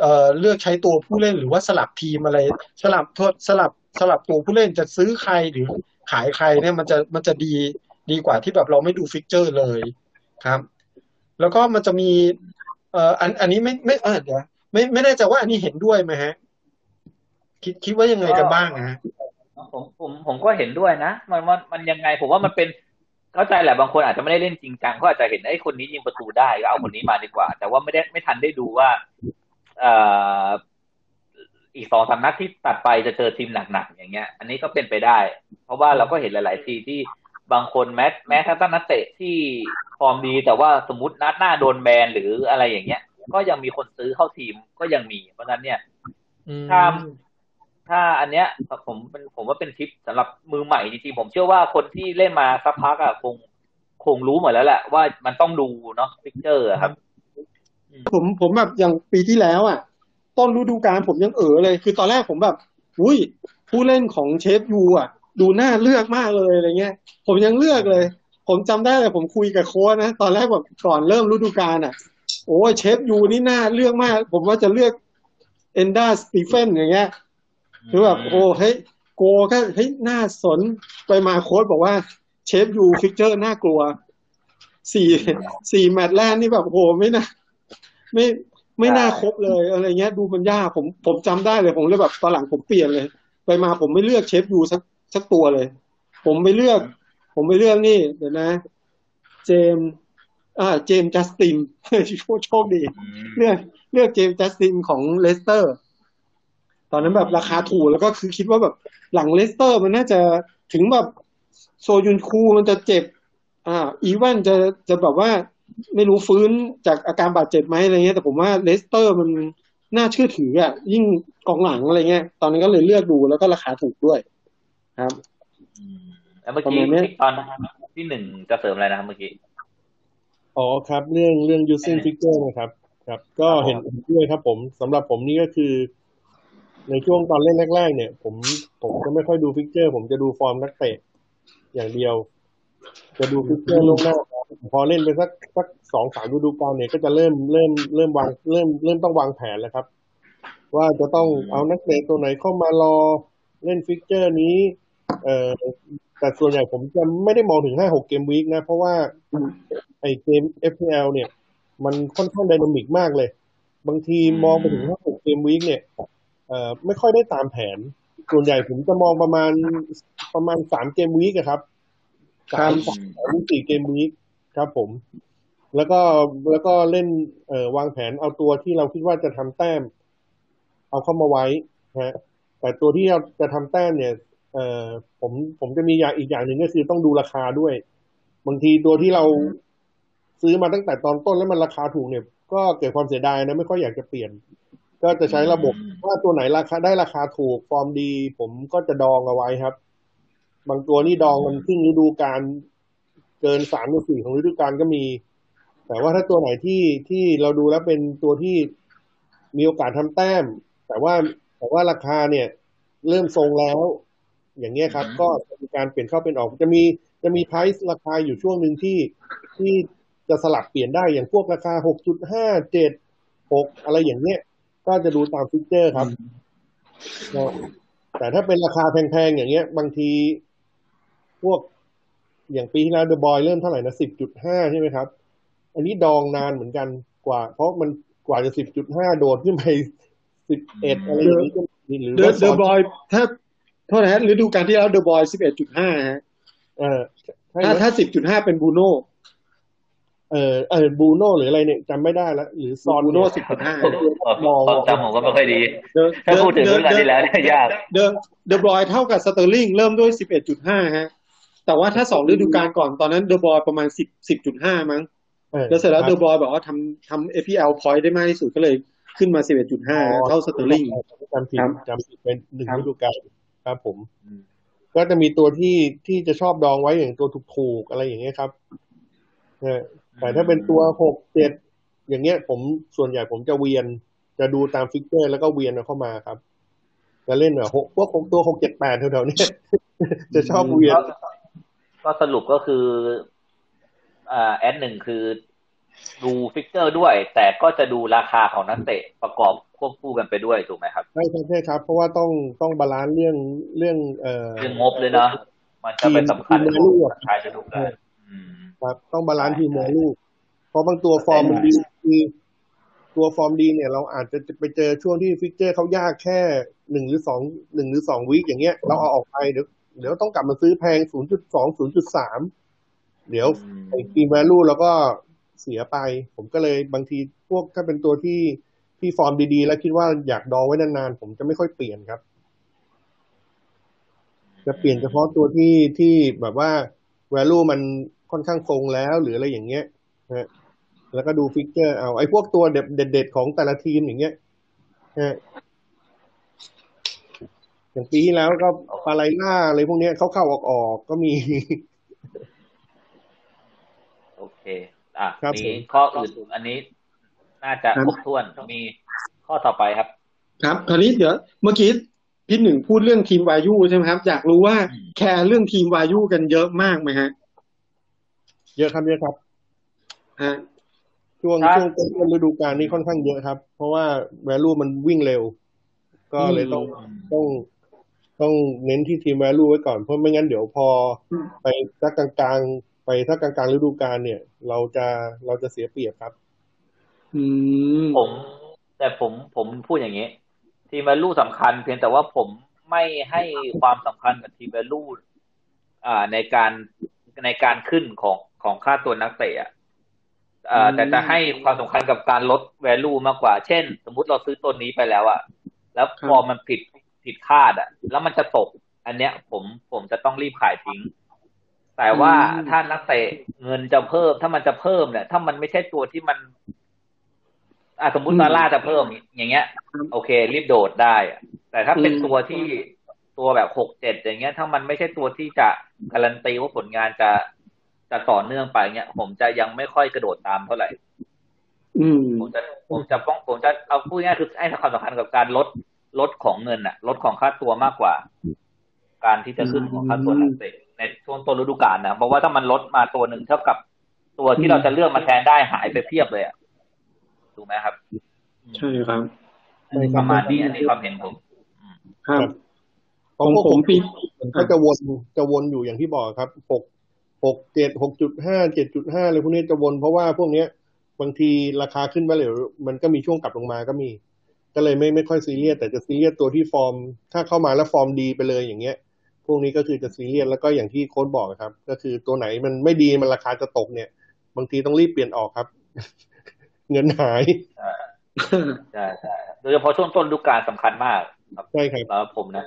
เอ่อเลือกใช้ตัวผู้เล่นหรือว่าสลับทีมอะไร สลับทษสลับสลับตัวผู้เล่นจะซื้อใครหรือขายใครเนี่ยมันจะมันจะดีดีกว่าที่แบบเราไม่ดู fixture เลยครับ แล้วก็มันจะมีเอ่ออันอันนี้ไม่ไม่เออเดี๋ยวไม่ไม่แน่ใจว่าอันนี้เห็นด้วยไหมฮะ คิดคิดว่ายังไงกันบ้างฮะผมผมผมก็เห็นด้วยนะ มันมันมันยังไงผมว่ามันเป็นเข้าใจแหละบางคนอาจจะไม่ได้เล่นจริงจังเขาอาจจะเห็นไอ้คนนี้ยิงประตูได้ก็เอาคนนี้มาดีกว่า แต่ว่าไม่ได้ไม่ทันได้ดูว่าเอ่ออีกสองสามนัดที่ตัดไปจะเจอทีมหนักๆอย่างเงี้ย อันนี้ก็เป็นไปได้ เพราะว่าเราก็เห็นหลาย ๆ ทีที่บางคนแม้แม้ทั้งนักเตะที่ฟอร์มดี แต่ว่าสมมตินัดหน้าโดนแบนหรืออะไรอย่างเงี้ย ก็ยังมีคนซื้อเข้าทีมก็ยังมี เพราะฉะนั้นเนี่ยถ้า ถ้าอันเนี้ยผมเป็นผมว่าเป็นทิปสำหรับมือใหม่จริงๆผมเชื่อว่าคนที่เล่นมาสักพักอะคงคงรู้หมดแล้วแหละว่ามันต้องดูเนาะ fixture ครับ ผมผมแบบอย่างปีที่แล้วอะ ต้นฤดูกาลผมยังเออเลย คือตอนแรกผมแบบอุ้ยผู้เล่นของเชฟยูอะ ดูน่าเลือกมากเลยอะไรเงี้ย ผมยังเลือกเลย ผมจำได้เลยผมคุยกับโค้ชนะ ตอนแรกแบบก่อนเริ่มฤดูกาลอะ โอ้ยเชฟยูนี่น่าเลือกมาก ผมว่าจะเลือกเอนด้าสตีเวนส์อย่างเงี้ย คือแบบโอ้เฮ้ยโค้ชก็เฮ้ยน่าสนไปมาโค้ชบอกว่า เชฟยู fixture น่ากลัวสี่สี่แมตช์แรกนี่แบบโอ้ไม่น่าไม่ไม่น่าคบเลยอะไรเงี้ย ดูมันยากผมผมจำได้เลยผมเลยแบบตอนหลังผมเปลี่ยนเลย ไปมาผมไม่เลือกเชฟยูสักสักตัวเลย ผมไปเลือก ผมไปเลือกนี่เดี๋ยวนะ เจมส์อ่าเจมส์จัสตินโชคดี เลือกเลือกเจมส์จัสตินของเลสเตอร์ ตอนนั้นแบบราคาถูกแล้วก็คือคิดว่าแบบหลังเลสเตอร์มันน่าจะถึงแบบโซยุนชูมันจะเจ็บ อ่า อีแวนส์จะจะแบบว่าไม่รู้ฟื้นจากอาการบาดเจ็บไหมอะไรเงี้ย แต่ผมว่าเลสเตอร์มันน่าเชื่อถืออะยิ่งกองหลังอะไรเงี้ย ตอนนั้นก็เลยเลือกดูแล้วก็ราคาถูกด้วย ครับแล้วเมื่อกี้ตอนที่หนึ่งจะเสริมอะไรนะครับเมื่อกี้ อ๋อครับ เรื่องเรื่อง using fixture นะครับ ครับ ก็เห็นด้วยครับผมสำหรับผมนี่ก็คือ ในช่วงตอนเล่นแรก ๆ เนี่ย ผมผมจะไม่ค่อยดู fixture ผมจะดูฟอร์มนักเตะอย่างเดียว จะดู fixture ล่วงหน้าพอเล่นไปสักสักสองสามฤดูกาลเนี่ยก็จะเริ่มเริ่มเริ่มวางเริ่มเริ่มต้องวางแผนแล้วครับ ว่าจะต้องเอานักเตะตัวไหนเข้ามารอเล่น fixture นี้ เอ่อแต่ส่วนใหญ่ผมจะไม่ได้มองถึงห้าหก gameweek นะ เพราะว่าไอเกม FPL เนี่ย มันค่อนข้างไดนามิกมากเลย บางทีมองไปถึงห้าหกเกมวีคเนี่ย ไม่ค่อยได้ตามแผน ส่วนใหญ่ผมจะมองประมาณประมาณสามเกมวีคครับสามสามสี่เกมวีคครับผม แล้วก็แล้วก็เล่นเอ่อวางแผนเอาตัวที่เราคิดว่าจะทำแต้ม เอาเข้ามาไว้ฮะแต่ตัวที่เราจะทำแต้มเนี่ยเอ่อผมผมจะมีอย่างอีกอย่างหนึ่งก็คือต้องดูราคาด้วย บางทีตัวที่เราซื้อมาตั้งแต่ตอนต้นแล้วมันราคาถูกเนี่ย ก็เกิดความเสียดายนะไม่ค่อยอยากจะเปลี่ยน ก็จะใช้ระบบว่าตัวไหนราคาได้ราคาถูกฟอร์มดี ผมก็จะดองเอาไว้ครับ บางตัวนี่ดองมันครึ่งฤดูกาลเกินสามหรือสี่ของฤดูกาลก็มี แต่ว่าถ้าตัวไหนที่ที่เราดูแล้วเป็นตัวที่มีโอกาสทำแต้ม แต่ว่าแต่ว่าราคาเนี่ย เริ่มทรงแล้ว อย่างเงี้ยครับ ก็จะมีการเปลี่ยนเข้าเป็นออก จะมีจะมี price ราคาอยู่ช่วงหนึ่งที่ที่จะสลับเปลี่ยนได้อย่างพวกราคาหกจุดห้าเจ็ดหกอะไรอย่างเงี้ย ก็จะดูตาม fixture ครับ แต่ถ้าเป็นราคาแพงๆ อย่างเงี้ย บางที พวกอย่างปีที่แล้วเดอบรอยน์เริ่มเท่าไหร่นะสิบจุดห้าใช่ไหมครับ อันนี้ดองนานเหมือนกันกว่า เพราะมันกว่าจะสิบจุดห้าโดดขึ้นไปสิบเอ็ดอะไรอย่างนี้หรือเดอะเดอะบอยถ้าโทษนะฮะฤดูกาลที่แล้วเดอะบอยสิบเอ็ดจุดห้าฮะเออถ้าถ้าสิบจุดห้าเป็นบูโน่ เออเออบูโน่หรืออะไรเนี่ยจำไม่ได้ละหรือซอนบูโน่สิบจุดห้ามองจำผมก็ไม่ค่อยดีเดอะถ้าพูดถึงฤดูกาลที่แล้วเนี่ยยาก เดอะเดอะบอยเท่ากับสเตอร์ลิงเริ่มด้วยสิบเอ็ดจุดห้าฮะ แต่ว่าถ้าสองฤดูกาลก่อนตอนนั้นเดอะบอยประมาณสิบสิบจุดห้ามั้งแล้วเสร็จแล้วเดอบรอยน์บอกว่าทำทำ FPL point ได้มากที่สุดก็เลยขึ้นมาสิบเอ็ดจุดห้าเท่าสเตอร์ลิงจำผิดจำผิดเป็นหนึ่งฤดูกาลครับผม ก็จะมีตัวที่ที่จะชอบดองไว้อย่างตัวถูกๆอะไรอย่างเงี้ยครับ แต่ถ้าเป็นตัวหกเจ็ดอย่างเงี้ย ผมส่วนใหญ่ผมจะเวียน จะดูตาม fixture แล้วก็เวียนเข้ามาครับจะเล่นแบบหกพวกหกตัวหกเจ็ดแปดแถวๆนี้จะชอบเวียนก็สรุปก็คืออ่าแอดหนึ่งคือดู fixture ด้วย แต่ก็จะดูราคาของนักเตะประกอบควบคู่กันไปด้วยถูกไหมครับใช่ใช่ใช่ครับ เพราะว่าต้องต้อง balance เรื่องเรื่องเอ่อเรื่องงบเลยเนาะมันจะเป็นสำคัญทีม team value ท้ายฤดูกาล ครับต้อง balance team value เพราะบางตัวฟอร์มมันดีคือตัวฟอร์มดีเนี่ยเราอาจจะไปเจอช่วงที่ fixture เขายากแค่หนึ่งหรือสองหนึ่งหรือสองวิอย่างเงี้ย เราเอาออกไปเดี๋ยวเดี๋ยวต้องกลับมาซื้อแพงศูนย์จุดสองศูนย์จุดสามเดี๋ยวไอ้ team value เราก็เสียไป ผมก็เลยบางทีพวกถ้าเป็นตัวที่ที่ฟอร์มดีๆ แล้วคิดว่าอยากดองไว้นานๆ ผมจะไม่ค่อยเปลี่ยนครับ จะเปลี่ยนเฉพาะตัวที่ที่แบบว่า value มันค่อนข้างคงแล้วหรืออะไรอย่างเงี้ยนะแล้วก็ดู fixture เอาไอ้พวกตัวเด็ดๆของแต่ละทีมอย่างเงี้ยนะอย่างปีที่แล้วก็ปาไลล่าอะไรพวกเนี้ยเขาเข้าออกออกก็มี โอเค อะครับมีผมข้ออื่นอันนี้ น่าจะครบถ้วนมีข้อต่อไปครับ ครับคราวนี้เดี๋ยวเมื่อกี้ พี่หนึ่งพูดเรื่องทีมวายุใช่ไหมครับ อยากรู้ว่าอืมแคร์เรื่องทีมวายุกันเยอะมากไหมฮะ เยอะครับเยอะครับฮะช่วงครับช่วงต้นฤดูกาลนี้ค่อนข้างเยอะครับ เพราะว่า value มันวิ่งเร็ว ก็เลยต้องต้องต้องเน้นที่ทีม value ไว้ก่อนเพราะไม่งั้นเดี๋ยวพอ ไปถ้ากลางๆ ไปถ้ากลางๆฤดูกาลเนี่ย เราจะเราจะเสียเปรียบครับ อืมผมแต่ผมผมพูดอย่างนี้ ทีม value สำคัญ เพียงแต่ว่าผมไม่ให้ความสำคัญกับทีม value อ่าในการในการขึ้นของของค่าตัวนักเตะอะอ่าแต่จะให้ความสำคัญกับการลด value มากกว่า เช่น สมมุติเราซื้อตัวนี้ไปแล้วอะแล้วพอมันผิดผิดคาดอะแล้วมันจะตก อันเนี้ย ผมผมจะต้องรีบขายทิ้ง แต่ว่าถ้านักเตะเงินจะเพิ่ม ถ้ามันจะเพิ่มเนี่ย ถ้ามันไม่ใช่ตัวที่มัน อะสมมุติซาร่าจะเพิ่มอย่างเงี้ย โอเค รีบโดดได้อะแต่ถ้าเป็นตัวที่ตัวแบบหกเจ็ดอย่างเงี้ย ถ้ามันไม่ใช่ตัวที่จะการันตีว่าผลงานจะจะต่อเนื่องไปเงี้ย ผมจะยังไม่ค่อยกระโดดตามเท่าไหร่อืมผมจะผมจะป้องผมจะเอาพูดง่ายๆคือให้ความสำคัญกับการลดลดของเงินอะลดของค่าตัวมากกว่า การที่จะขึ้นของค่าตัวนักเตะในช่วงต้นฤดูกาลนะเพราะว่าถ้ามันลดมาตัวหนึ่งเท่ากับตัวที่เราจะเลือกมาแทนได้หายไปเพียบเลยอะ ถูกไหมครับใช่ครับ ใช่ครับประมาณนี้อันนี้ความเห็นผมครับเพราะของพวกผมปีก็จะวนจะวนอยู่อย่างที่บอกครับหกหกเจ็ดหกจุดห้าเจ็ดจุดห้าอะไรพวกนี้จะวนเพราะว่าพวกเนี้ย บางทีราคาขึ้นมาเร็วมันก็มีช่วงกลับลงมาก็มี ก็เลยไม่ไม่ค่อยซีเรียสแต่จะซีเรียสตัวที่ฟอร์ม ถ้าเข้ามาแล้วฟอร์มดีไปเลยอย่างเงี้ย พวกนี้ก็คือจะซีเรียสแล้วก็อย่างที่โค้ชบอกครับ ก็คือตัวไหนมันไม่ดีมันราคาจะตกเนี่ย บางทีต้องรีบเปลี่ยนออกครับ เงินหายใช่ใช่โดยเฉพาะช่วงต้นฤดูกาลสำคัญมากครับใช่ครับสำหรับผมนะ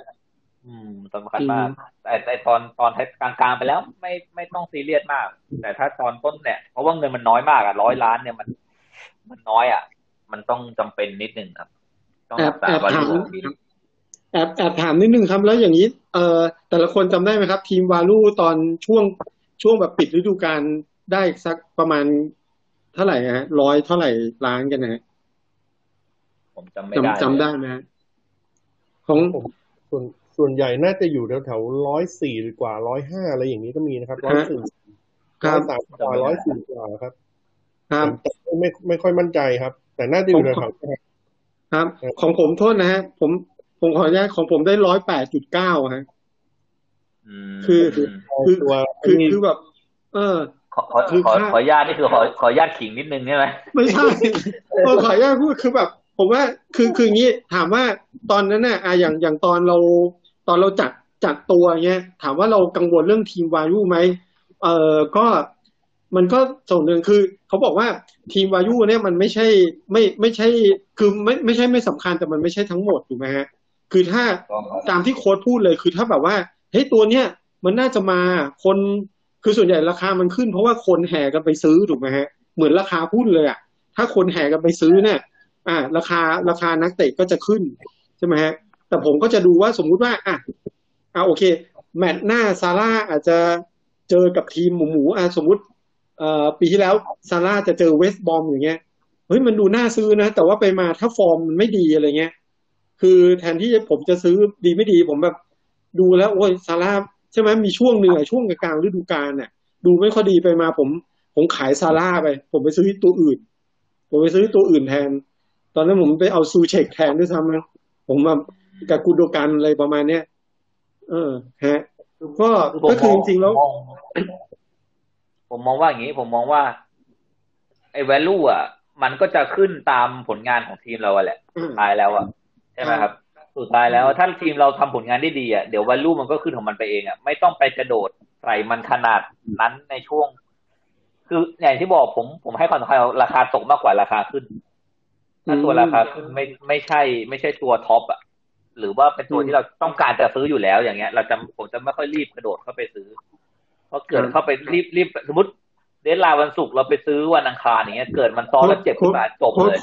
อืมสำคัญมากแต่แต่ตอนตอนกลางๆไปแล้วไม่ไม่ต้องซีเรียสมาก แต่ถ้าตอนต้นเนี่ยเพราะว่าเงินมันน้อยมากอะร้อยล้านเนี่ยมัน มันน้อยอะ มันต้องจำเป็นนิดนึงครับต้องแอรับกษาแอบวัถามลูดีแอบแอบถามนิดนึงครับ แล้วอย่างนี้ เอ่อแต่ละคนจำได้ไหมครับ ทีมวาลูตอนช่วงช่วงแบบปิดฤดูกาลได้สักประมาณ เท่าไหร่ฮะร้อยเท่าไหร่ล้านกันนะฮะผมจำไม่ได้จำจำได้ไหมฮะของผมส่วนส่วนใหญ่น่าจะอยู่แถวแถวร้อยสี่กว่าร้อยห้าอะไรอย่างนี้ก็มีนะครับร้อยสี่คร้รัอบยสามกว่าร้อยสี่กว่าครับครับแต่ไม่ไม่ค่อยมั่นใจครับ แต่น่าจะอยู่แถวๆนี้ครับครับ ของผมโทษนะฮะผมผมขออนุญาตของผมได้ร้อยแปดจุดเก้าฮะอืมคือมคือตัวคือนี้คือแบบ เออ ขอขอคือขอค่าขออนุญาตนี่คือขอขออนุญาตขิงนิดนึงใช่ไหมไม่ใช่เออขออนุญาตพูดคือแบบ ผมว่าคือคืออย่างนี้ถามว่าตอนนั้นน่ะอะอย่างอย่างตอนเราตอนเราจัดจัดตัวเงี้ย ถามว่าเรากังวลเรื่องทีมวายุไหมเออก็มันก็ส่วนหนึ่งคือเขาบอกว่าทีมวายุเนี่ยมันไม่ใช่ไม่ไม่ใช่คือไม่ไม่ใช่ไม่สำคัญแต่มันไม่ใช่ทั้งหมดถูกไหมฮะคือถ้าตามที่โค้ดพูดเลยคือถ้าแบบว่าเฮ้ยตัวเนี้ยมันน่าจะมาคน คือส่วนใหญ่ราคามันขึ้น เพราะว่าคนแห่กันไปซื้อถูกไหมฮะเหมือนราคาหุ้นเลยอะถ้าคนแห่กันไปซื้อเนี่ยอ่า ราคาราคานักเตะก็จะขึ้นใช่ไหมฮะแต่ผมก็จะดูว่าสมมุติว่าอะอ่าโอเค แมตช์หน้าซาร่าอาจจะเจอกับทีมหมูหมูอะสมมุติเอ่อปีที่แล้วซาร่าจะเจอเวสต์บอมอย่างเงี้ยเฮ้ยมันดูน่าซื้อนะ แต่ว่าไปมาถ้าฟอร์มมันไม่ดีอะไรเงี้ย คือแทนที่ผมจะซื้อดีไม่ดีผมแบบดูแล้วโอ้ยซาร่า ใช่ไหมมีช่วงหนึ่งอะช่วงกลางๆฤดูกาลน่ะดูไม่ค่อยดีไปมาผม ผมขายซาร่าไป ผมไปซื้อตัวอื่น ผมไปซื้อตัวอื่นแทน ตอนนั้นผมไปเอาซูเชกแทนด้วยซ้ำนะผมแบบกับกูโดกันอะไรประมาณเนี้ยเออฮะก็ก็คือจริงๆแล้วผมมองผมมองว่าอย่างนี้ ผมมองว่า ไอ้ value อะ มันก็จะขึ้นตามผลงานของทีมเราอะแหละอืมสุดท้ายแล้วอะใช่ไหมครับ สุดท้ายแล้วถ้าทีมเราทำผลงานได้ดีอะเดี๋ยววัลลุ่มันก็ขึ้นของมันไปเองอะไม่ต้องไปกระโดดใส่มันขนาดนั้นในช่วง คืออย่างที่บอกผมผมให้ความสำคัญราคาตกมากกว่าราคาขึ้น ถ้าตัวราคาขึ้นไม่ไม่ใช่ ไม่ใช่ตัวท็อปอะหรือว่าเป็นตัวที่เราต้องการจะซื้ออยู่แล้วอย่างเงี้ย เราจะผมจะไม่ค่อยรีบกระโดดเข้าไปซื้อเพราะเกิดเข้าไปรีบรีบสมมติ deadline วันศุกร์เราไปซื้อวันอังคารอย่างเงี้ยเกิดมันซ้อมแล้วเจ็บขึ้นมาจบเลย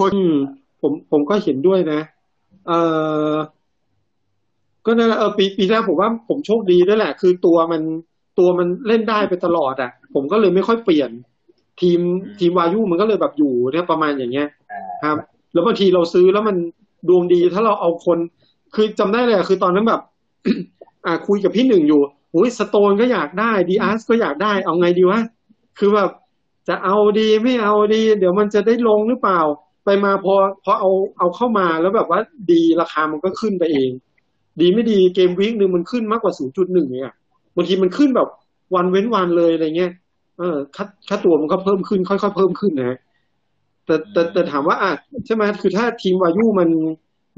ผมผมก็เห็นด้วยนะ เออ ก็นั่นแหละเออปีปีแรกผมว่าผมโชคดีด้วยแหละ คือตัวมันตัวมันเล่นได้ไปตลอดอะ ผมก็เลยไม่ค่อยเปลี่ยน ทีมทีมวายุมันก็เลยแบบอยู่เนี่ยประมาณอย่างเงี้ยครับ แล้วบางทีเราซื้อแล้วมันดวงดีถ้าเราเอาคน คือจำได้เลยอะคือตอนนั้นแบบ อ่าคุยกับพี่หนึ่งอยู่โอ้ยสโตนก็อยากได้ดีอาร์สก็อยากได้เอาไงดีวะคือแบบจะเอาดีไม่เอาดี เดี๋ยวมันจะได้ลงหรือเปล่า ไปมาพอพอเอาเอาเข้ามาแล้วแบบว่าดีราคามันก็ขึ้นไปเอง ดีไม่ดีเกมวิ่งหนึ่งมันขึ้นมากกว่า0.1เนี่ยบางทีมันขึ้นแบบวันเว้นวันเลยอะไรเงี้ยเออค่าค่าตัวมันก็เพิ่มขึ้น ค่อยๆเพิ่มขึ้นนะแต่แต่แต่ถามว่าอะใช่ไหมคือถ้าทีมวายุมัน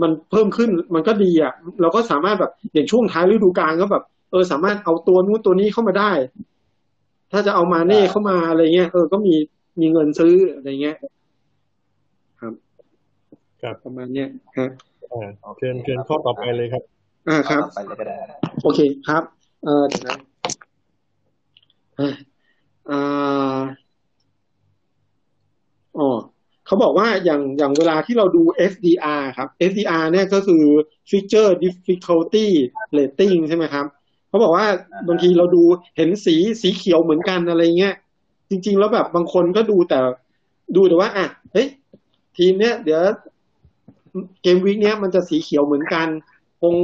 มันเพิ่มขึ้นมันก็ดีอะเราก็สามารถแบบอย่างช่วงท้ายฤดูกาลก็แบบ เออสามารถเอาตัวนู้นตัวนี้เข้ามาได้ ถ้าจะเอามาเน่เข้ามาอะไรเงี้ยเออก็มีมีเงินซื้ออะไรเงี้ยครับ ครับประมาณเนี้ยครับอ่าเชิญเชิญข้อต่อไปเลยครับ อ่าครับ ไปเลยก็ได้ โอเคครับ เออเดี๋ยวนะเอ่ออ่าอ๋อเขาบอกว่าอย่างอย่างเวลาที่เราดู FDR ครับ FDR เนี่ยก็คือ Feature Difficulty Rating ใช่ไหมครับเขาบอกว่าบางทีเราดูเห็นสีสีเขียวเหมือนกันอะไรเงี้ย จริง ๆ แล้วแบบบางคนก็ดูแต่ดูแต่ว่า อะเฮ้ยทีมเนี้ยเดี๋ยว gameweek เนี้ยมันจะสีเขียวเหมือนกัน คง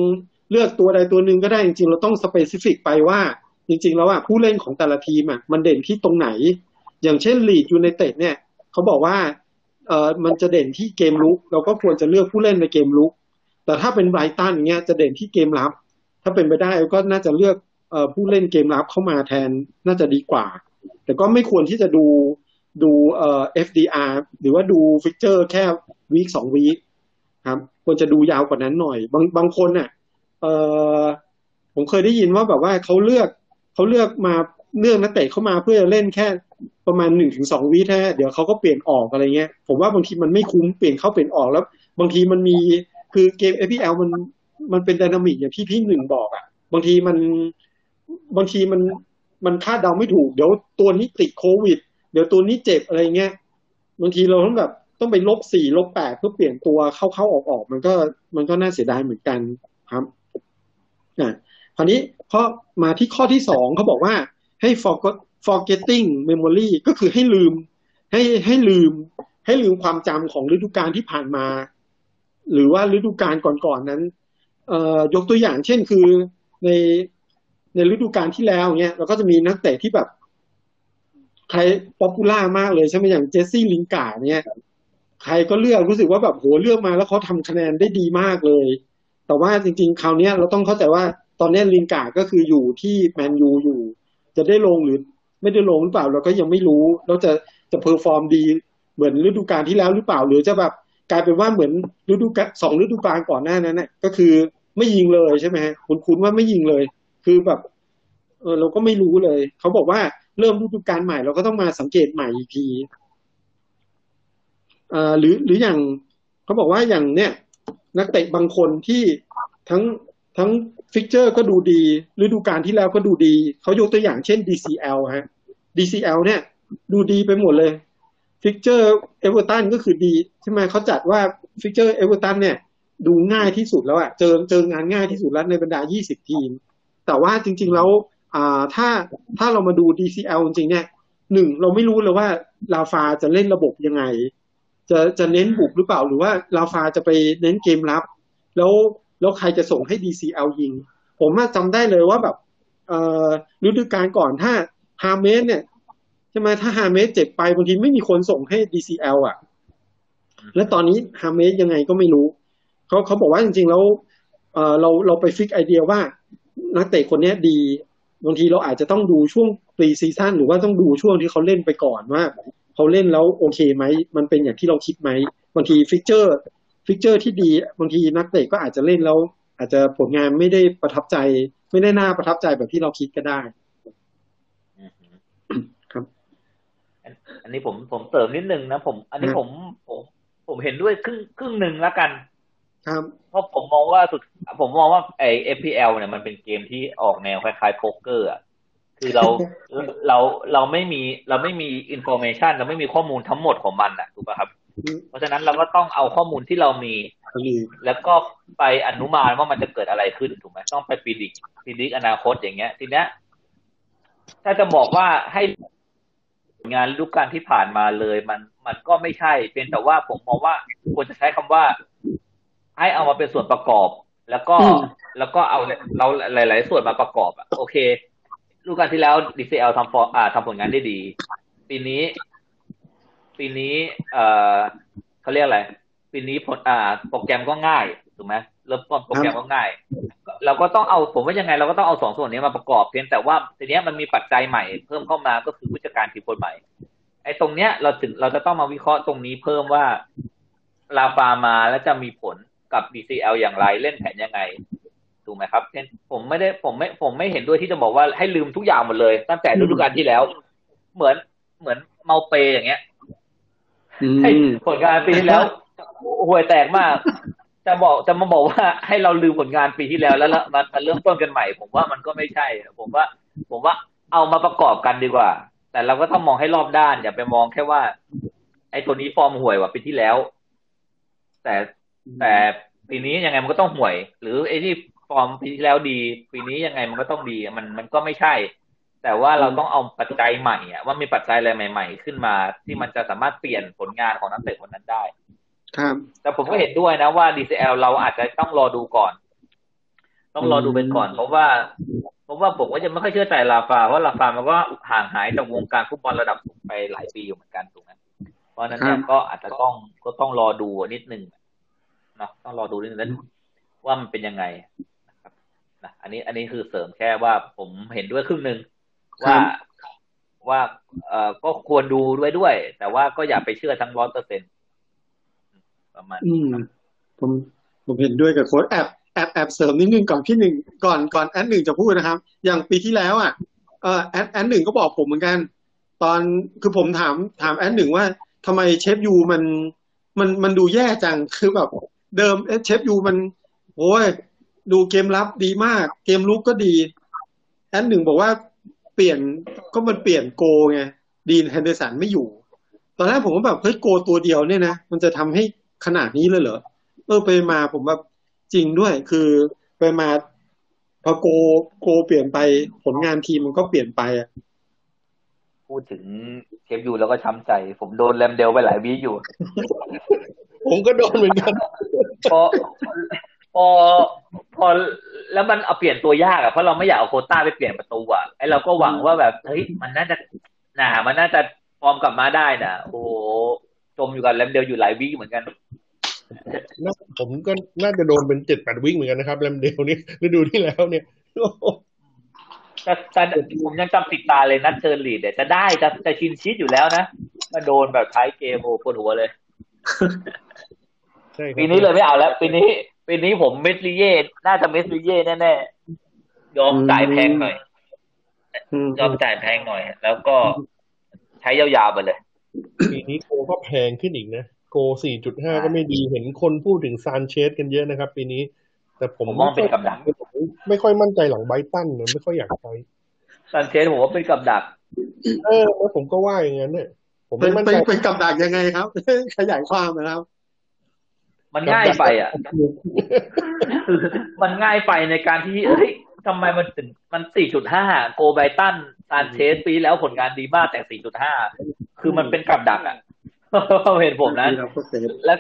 เลือกตัวใดตัวหนึ่งก็ได้จริงๆ เราต้อง specific ไปว่า จริงๆ แล้วอะผู้เล่นของแต่ละทีมอะมันเด่นที่ตรงไหน อย่างเช่นลีดส์ยูไนเต็ดเนี่ยเขาบอกว่าเออมันจะเด่นที่เกมรุกเราก็ควรจะเลือกผู้เล่นในเกมรุก แต่ถ้าเป็นไบรตันเนี่ยจะเด่นที่เกมรับ ถ้าเป็นไปได้ก็น่าจะเลือกเออผู้เล่นเกมรับเข้ามาแทนน่าจะดีกว่า แต่ก็ไม่ควรที่จะดูดูเอ่อ FDR หรือว่าดู fixture แค่ week สอง week ครับควรจะดูยาวกว่านั้นหน่อย บางบางคนเนี่ย เออผมเคยได้ยินว่าแบบว่าเขาเลือกเขาเลือกมาเลือกนักเตะเข้ามาเพื่อจะเล่นแค่ประมาณหนึ่งถึงสอง week แค่เดี๋ยวเขาก็เปลี่ยนออกอะไรเงี้ย ผมว่าบางทีมันไม่คุ้มเปลี่ยนเข้าเปลี่ยนออกแล้ว บางทีมันมีคือเกม FPL มันมันเป็น dynamic อย่างที่พี่หนึ่งบอกอะ่ะ บางทีมันบางทีมันมันคาดเดาไม่ถูก เดี๋ยวตัวนี้ติดโควิด เดี๋ยวตัวนี้เจ็บอะไรเงี้ยบางทีเราต้องแบบต้องไปลบสี่ลบแปดเพื่อเปลี่ยนตัวเข้าเข้าออกออกมันก็มันก็น่าเสียดายเหมือนกันครับ อะคราวนี้พอมาที่ข้อที่สองเขาบอกว่าให้ forget forgetting memory ก็คือให้ลืม ให้ให้ลืม ให้ลืมความจำของฤดูกาลที่ผ่านมา หรือว่าฤดูกาลก่อนๆนั้นเออยกตัวอย่างเช่นคือในในฤดูกาลที่แล้วเนี่ยเราก็จะมีนักเตะที่แบบใคร popular มากเลยใช่ไหมอย่างเจสซี่ลินการ์ดเนี่ย ใครก็เลือกรู้สึกว่าแบบโหเลือกมาแล้วเขาทำคะแนนได้ดีมากเลย แต่ว่าจริงๆ คราวนี้เราต้องเข้าใจว่าตอนนี้ลินการ์ดก็คืออยู่ที่แมนยูอยู่ จะได้ลงหรือไม่ได้ลงหรือเปล่าเราก็ยังไม่รู้แล้วจะจะ perform ดีเหมือนฤดูกาลที่แล้วหรือเปล่า หรือจะแบบกลายเป็นว่าเหมือนฤดูกาลสองฤดูกาลก่อนหน้านั้นน่ะก็คือไม่ยิงเลยใช่ไหมฮะคุณคุณว่าไม่ยิงเลย คือแบบเออเราก็ไม่รู้เลยเขาบอกว่าเริ่มฤดูกาลใหม่เราก็ต้องมาสังเกตใหม่อีกทีอ่อหรือหรืออย่างเขาบอกว่าอย่างเนี้ย นักเตะบางคนที่ทั้งทั้ง fixture ก็ดูดีฤดูกาลที่แล้วก็ดูดี เขายกตัวอย่างเช่น DCL ฮะ DCL เนี่ย ดูดีไปหมดเลย fixture เอเวอร์ตันก็คือดีใช่ไหมเขาจัดว่า fixture เอเวอร์ตันเนี่ย ดูง่ายที่สุดแล้วอะเจอเจองานง่ายที่สุดแล้วในบรรดา 20 ทีม แต่ว่าจริง ๆ แล้วอ่าถ้าถ้าเรามาดู DCL จริงๆเนี่ยหนึ่งเราไม่รู้เลยว่าราฟาจะเล่นระบบยังไง จะจะเน้นบุกหรือเปล่าหรือว่าราฟาจะไปเน้นเกมรับ แล้วแล้วใครจะส่งให้ DCL ยิง ผมจำได้เลยว่าแบบเอฤดูกาลก่อนถ้าฮาเมสเนี่ยใช่ไหมถ้าฮาเมสเจ็บไปบางทีไม่มีคนส่งให้ DCL อะ แล้วตอนนี้ฮาเมสยังไงก็ไม่รู้เขาเขาบอกว่าจริงๆแล้วเอเราเราไป fix ไอเดียว่านักเตะคนเนี้ยดีบางทีเราอาจจะต้องดูช่วง pre-season หรือว่าต้องดูช่วงที่เขาเล่นไปก่อนว่า เขาเล่นแล้วโอเคไหม มันเป็นอย่างที่เราคิดไหม บางที fixture fixture ที่ดี บางทีนักเตะก็อาจจะเล่นแล้ว อาจจะผลงานไม่ได้ประทับใจ ไม่ได้น่าประทับใจแบบที่เราคิดก็ได้อืมครับ อันนี้ผมผมเสริมนิดนึงนะผม อันนี้ผมผมผมเห็นด้วยครึ่งครึ่งหนึ่งแล้วกัน ครับเพราะผมมองว่าสุด ผมมองว่าไอ้ FPL เนี่ยมันเป็นเกมที่ออกแนวคล้ายๆโป๊กเกอร์อะ คือเราเราเราไม่มีเราไม่มี information เราไม่มีข้อมูลทั้งหมดของมันอะถูกป่ะครับ เพราะฉะนั้นเราก็ต้องเอาข้อมูลที่เรามี แล้วก็ไปอนุมานว่ามันจะเกิดอะไรขึ้นถูกไหมต้องไป predict predict อนาคตอย่างเงี้ย ทีเนี้ย ถ้าจะบอกว่าให้งานฤดูกาลที่ผ่านมาเลย มันมันก็ไม่ใช่เพียงแต่ว่าผมมองว่าควรจะใช้คำว่า ให้เอามาเป็นส่วนประกอบ แล้วก็อืมแล้วก็เอาเราหลาย ๆ ส่วนมาประกอบอะโอเค ฤดูกาลที่แล้ว DCL ทำฟอร์อ่าทำผลงานได้ดี ปีนี้ ปีนี้เอ่อเขาเรียกอะไร ปีนี้ผลอ่า โปรแกรมก็ง่ายถูกไหมเริ่มต้นโปรแกรมก็ง่าย เราก็ต้องเอาผมว่ายังไง เราก็ต้องเอาสองส่วนนี้มาประกอบเพียงแต่ว่าทีเนี้ยมันมีปัจจัยใหม่เพิ่มเข้ามาก็คือผู้จัดการทีมคนใหม่ไอ้ตรงเนี้ยเราถึงเราจะต้องมาวิเคราะห์ตรงนี้เพิ่มว่าลาฟามาแล้วจะมีผลกับ DCL อย่างไรเล่นแผนยังไง ถูกไหมครับเช่นผมไม่ได้ผมไม่ผมไม่เห็นด้วยที่จะบอกว่าให้ลืมทุกอย่างหมดเลย ตั้งแต่ฤดูกาลที่แล้ว เหมือนเหมือนเมาเปอย่างเงี้ยอืให้มผลงานปีที่แล้วห่วยแตกมาก จะบอกจะมาบอกว่าให้เราลืมผลงานปีที่แล้วแล้วแล้วมามาเริ่มต้นกันใหม่ ผมว่ามันก็ไม่ใช่ ผมว่า ผมว่าเอามาประกอบกันดีกว่า แต่เราก็ต้องมองให้รอบด้าน อย่าไปมองแค่ว่า ไอ้ตัวนี้ฟอร์มห่วยกว่าปีที่แล้ว แต่แต่ปีนี้ยังไงมันก็ต้องห่วย หรือไอ้ที่ ฟอร์มปีที่แล้วดี ปีนี้ยังไงมันก็ต้องดี มันมันก็ไม่ใช่ แต่ว่าเราต้องเอาปัจจัยใหม่อะว่ามีปัจจัยอะไรใหม่ ๆ ขึ้นมา ที่มันจะสามารถเปลี่ยนผลงานของนักเตะคนนั้นได้ ครับ แต่ผมก็เห็นด้วยนะว่า DCL เราอาจจะต้องรอดูก่อน ต้องรอดูไปก่อน เพราะว่าเพราะว่าผมก็จะไม่ค่อยเชื่อใจลาฟาเพราะลาฟามันก็ห่างหายจากวงการฟุตบอลระดับสูงไปหลายปีอยู่เหมือนกันถูกไหมเพราะฉะนั้นเนี่ยก็อาจจะต้องก็ต้องรอดูนิดนึงเนาะต้องรอดูนิดนึงแล้วว่ามันเป็นยังไง นะครับนะอันนี้อันนี้คือเสริมแค่ว่าผมเห็นด้วยครึ่งหนึ่งว่าว่าเอ่อก็ควรดูด้วยด้วย แต่ว่าก็อย่าไปเชื่อทั้งร้อยเปอร์เซ็นประมาณอืนี้มครับผมผมเห็นด้วยกับโค้ชแอบแอบแอบเสริมนิดนึงก่อนพี่หนึ่งก่อนก่อนแอดหนึ่งจะพูดนะครับ อย่างปีที่แล้วอะเออแอดแอดหนึ่งก็บอกผมเหมือนกัน ตอนคือผมถามถามแอดหนึ่งว่าทำไมเชฟยูมันมันมันดูแย่จังคือแบบเดิมเอ๊ะเชฟยูมันโอ้ย ดูเกมรับดีมาก เกมรุกก็ดี แอดหนึ่งบอกว่าเปลี่ยนก็มันเปลี่ยนโกล์ไงดีนแฮนเดอร์สันไม่อยู่ ตอนแรกผมก็แบบเฮ้ยโกล์ตัวเดียวเนี่ยนะมันจะทำให้ขนาดนี้เลยเหรอเออไปมาผมแบบจริงด้วย คือไปมาพอโกโกเปลี่ยนไปผลงานทีมมันก็เปลี่ยนไปอะพูดถึงเชฟยูแล้วก็ช้ำใจ ผมโดนแรมเดลไปหลายวีคอยู่ ผมก็โดนเหมือนกันพอ พอพอแล้วมันเอาเปลี่ยนตัวยากอะเพราะเราไม่อยากเอาโควต้าไปเปลี่ยนประตูอะไอเราก็หวังว่าแบบเฮ้ยมันน่าจะน่ามันน่าจะฟอร์มกลับมาได้นะโอ้โหจมอยู่กับแรมเดลอยู่หลาย week เหมือนกันน่าผมก็น่าจะโดนเป็นเจ็ดแปด week เหมือนกันนะครับแรมเดลนี่ฤดูที่แล้วเนี่ยจะจะผมยังจำติดตาเลยนัดเจอลีดส์เนี่ยจะได้จะจะ clean sheet อยู่แล้วนะมาโดนแบบท้ายเกมโอ้ปวดหัวเลยใช่ครับปีนี้เลยไม่เอาแล้ว ปีนี้ ปีนี้ผมเมสลิเย่ น่าจะเมสลิเย่แน่ๆ ยอมจ่ายแพงหน่อยอืมยอมจ่ายแพงหน่อย แล้วก็ใช้ยาวๆไปเลย ปีนี้โกก็แพงขึ้นอีกนะ โกสี่จุดห้าก็ไม่ดี เห็นคนพูดถึงซานเชสกันเยอะนะครับ ปีนี้ แต่ผมผมมองเป็นกับดัก ไม่ค่อยมั่นใจหลังไบรตันเนี่ยไม่ค่อยอยากใช้ซันเชสผมว่าเป็นกับดัก เออแล้วผมก็ว่าอย่างนั้นเนี่ยผมเป็ไม่นมั่นเป็นใจเป็นกับดักยังไงครับ ขยายความนะครับ มันง่ายไปอะมันง่ายไปในการที่เฮ้ยทำไมมันถึงมันสี่จุดห้าโกไบตันซานเชสปีแล้วผลงานดีมากแต่สี่จุดห้าคือมันเป็นกับดักอะเห็นผมนะเราก็เซฟและ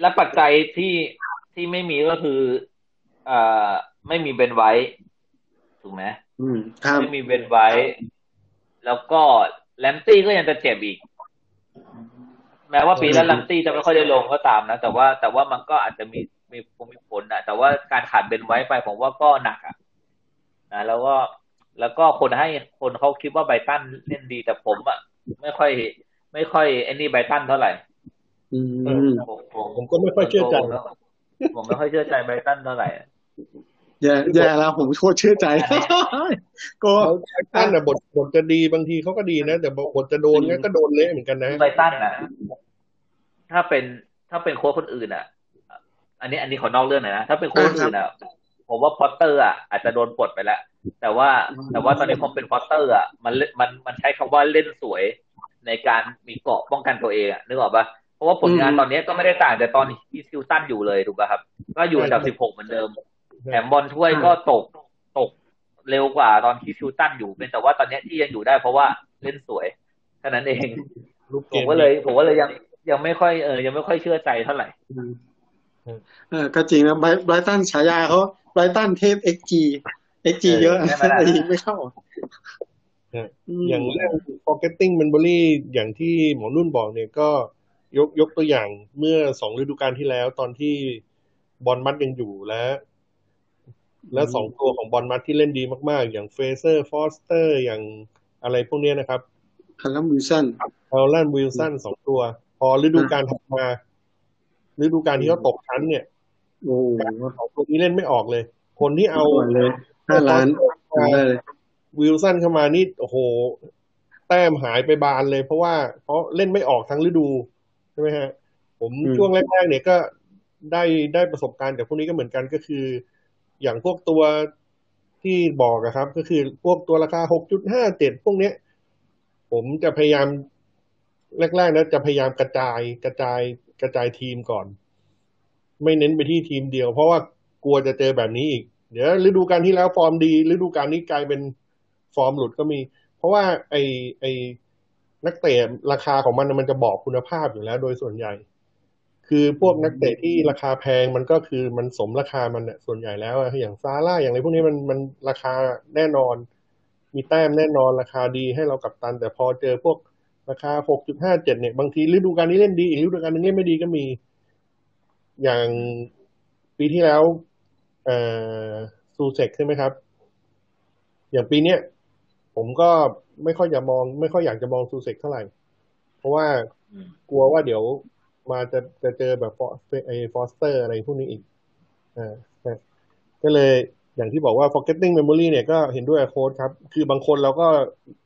และปัจจัยที่ที่ไม่มีก็คือเอ่อไม่มีเบนไว้ ถูกไหมอืมครับไม่มีเบนไว้ แล้วก็แลมตี้ก็ยังจะเจ็บอีก แม้ว่าปีแล้วแลมตี้จะไม่ค่อยได้ลงก็ตามนะ แต่ว่าแต่ว่ามันก็อาจจะมีมีมีผลนะแต่ว่าการขาดเบนไว้ไปผมว่าก็หนักอะนะแล้วก็แล้วก็คนให้คนเขาคิดว่าไบรตันเล่นดีแต่ผมอะไม่ค่อย ไม่ค่อยไอ้นี่ไบรตันเท่าไหร่อืมผมผมผมก็ไม่ค่อยเชื่อใจผมไม่ค่อยเชื่อใจไบรตันเท่าไหร่ แย่แย่แล้วผมโคตรเชื่อใจ ก็เขาท่านอะบทบทจะดีบางทีเขาก็ดีนะ แต่บทจะโดนงั้นก็โดนเละเหมือนกันนะไบรตันนะถ้าเป็นถ้าเป็นโค้ชคนอื่นอะ อันนี้อันนี้ขอนอกเรื่องหน่อยนะ ถ้าเป็นโค้ชคนอื่นอะ ผมว่าพอตเตอร์อะอาจจะโดนปลดไปแล้ว แต่ว่าแต่ว่าตอนนี้พอเป็นพอตเตอร์อะมันเล่นมันมันใช้คำว่าเล่นสวยในการมีเกราะป้องกันตัวเองอะนึกออกปะเพราะว่าผลงานตอนนี้ก็ไม่ได้ต่างจากตอนที่ฮิวตันอยู่เลยถูกป่ะครับ ก็อยู่อันดับสิบหกเหมือนเดิม แถมบอลถ้วยก็ตกตกเร็วกว่าตอนที่ฮิวตันอยู่เป็นแต่ว่าตอนนี้ที่ยังอยู่ได้เพราะว่าเล่นสวยแค่นั้นเองรูปเกผมมก็เลยผมก็เลยยังยังไม่ค่อยเออยังไม่ค่อยเชื่อใจเท่าไหร่เออก็จริงนะไบไบรตันฉายาเขาไบรตันเทพ XG XG เยอะเออใช่ไหมล่ะแต่ยิงไม่เข้ามอย่างเรื่อง forgetting memory อย่างที่หมอนุ่นบอกเนี่ยก็ยกยกตัวอย่างเมื่อสองฤดูกาลที่แล้ว ตอนที่บอลมัดยังอยู่และ และสองตัวของบอลมัดที่เล่นดีมาก ๆ อย่างเฟรเซอร์ฟอสเตอร์อย่างอะไรพวกเนี้ยนะครับคันลัมวิลสันเอลแลนวิลสันสองตัว พอฤดูกาลถัดมาฤดูกาลที่เขาตกชั้นเนี่ยโอ้โหสองตัวนี้เล่นไม่ออกเลย คนที่เอาซวยเลยห้าล้านได้เลยวิลสันเข้ามานี่โอ้โห แต้มหายไปบานเลยเพราะว่าเพราะเล่นไม่ออกทั้งฤดูใช่ไหมฮะ ผมอืมช่วงแรกๆเนี่ยก็ได้ได้ประสบการณ์จากพวกนี้ก็เหมือนกันก็คือ อย่างพวกตัวที่บอกอะครับ ก็คือพวกตัวราคาหกจุดห้าเจ็ดพวกเนี้ย ผมจะพยายามแรกๆนะจะพยายามกระจายกระจายกระจายทีมก่อน ไม่เน้นไปที่ทีมเดียว เพราะว่ากลัวจะเจอแบบนี้อีก เดี๋ยวฤดูกาลที่แล้วฟอร์มดีฤดูกาลนี้กลายเป็นฟอร์มหลุดก็มี เพราะว่าไอไอนักเตะราคาของมันมันจะบอกคุณภาพอยู่แล้ว โดยส่วนใหญ่ คือพวกนักเตะที่ราคาแพงมันก็คือมันสมราคามันน่ะส่วนใหญ่แล้วอะอย่างซาล่าห์อย่างอะไรพวกนี้มันมันราคาแน่นอน มีแต้มแน่นอนราคาดีให้เรากัปตัน แต่พอเจอพวกราคาหกจุดห้าเจ็ดเนี่ย บางทีฤดูกาลนี้เล่นดี อีกฤดูกาลนึงเล่นไม่ดีก็มี อย่างปีที่แล้วเอ่อซูเซกใช่ไหมครับ อย่างปีเนี้ยผมก็ไม่ค่อยอยากมอง ไม่ค่อยอยากจะมองซูเซกเท่าไหร่ เพราะว่ากลัวว่าเดี๋ยว มาจะจะเจอแบบฟอไอฟอสเตอร์อะไรพวกนี้อีกอ่านะก็เลยอย่างที่บอกว่า forgetting memory เนี่ยก็เห็นด้วยกับโค้ชครับ คือบางคนเราก็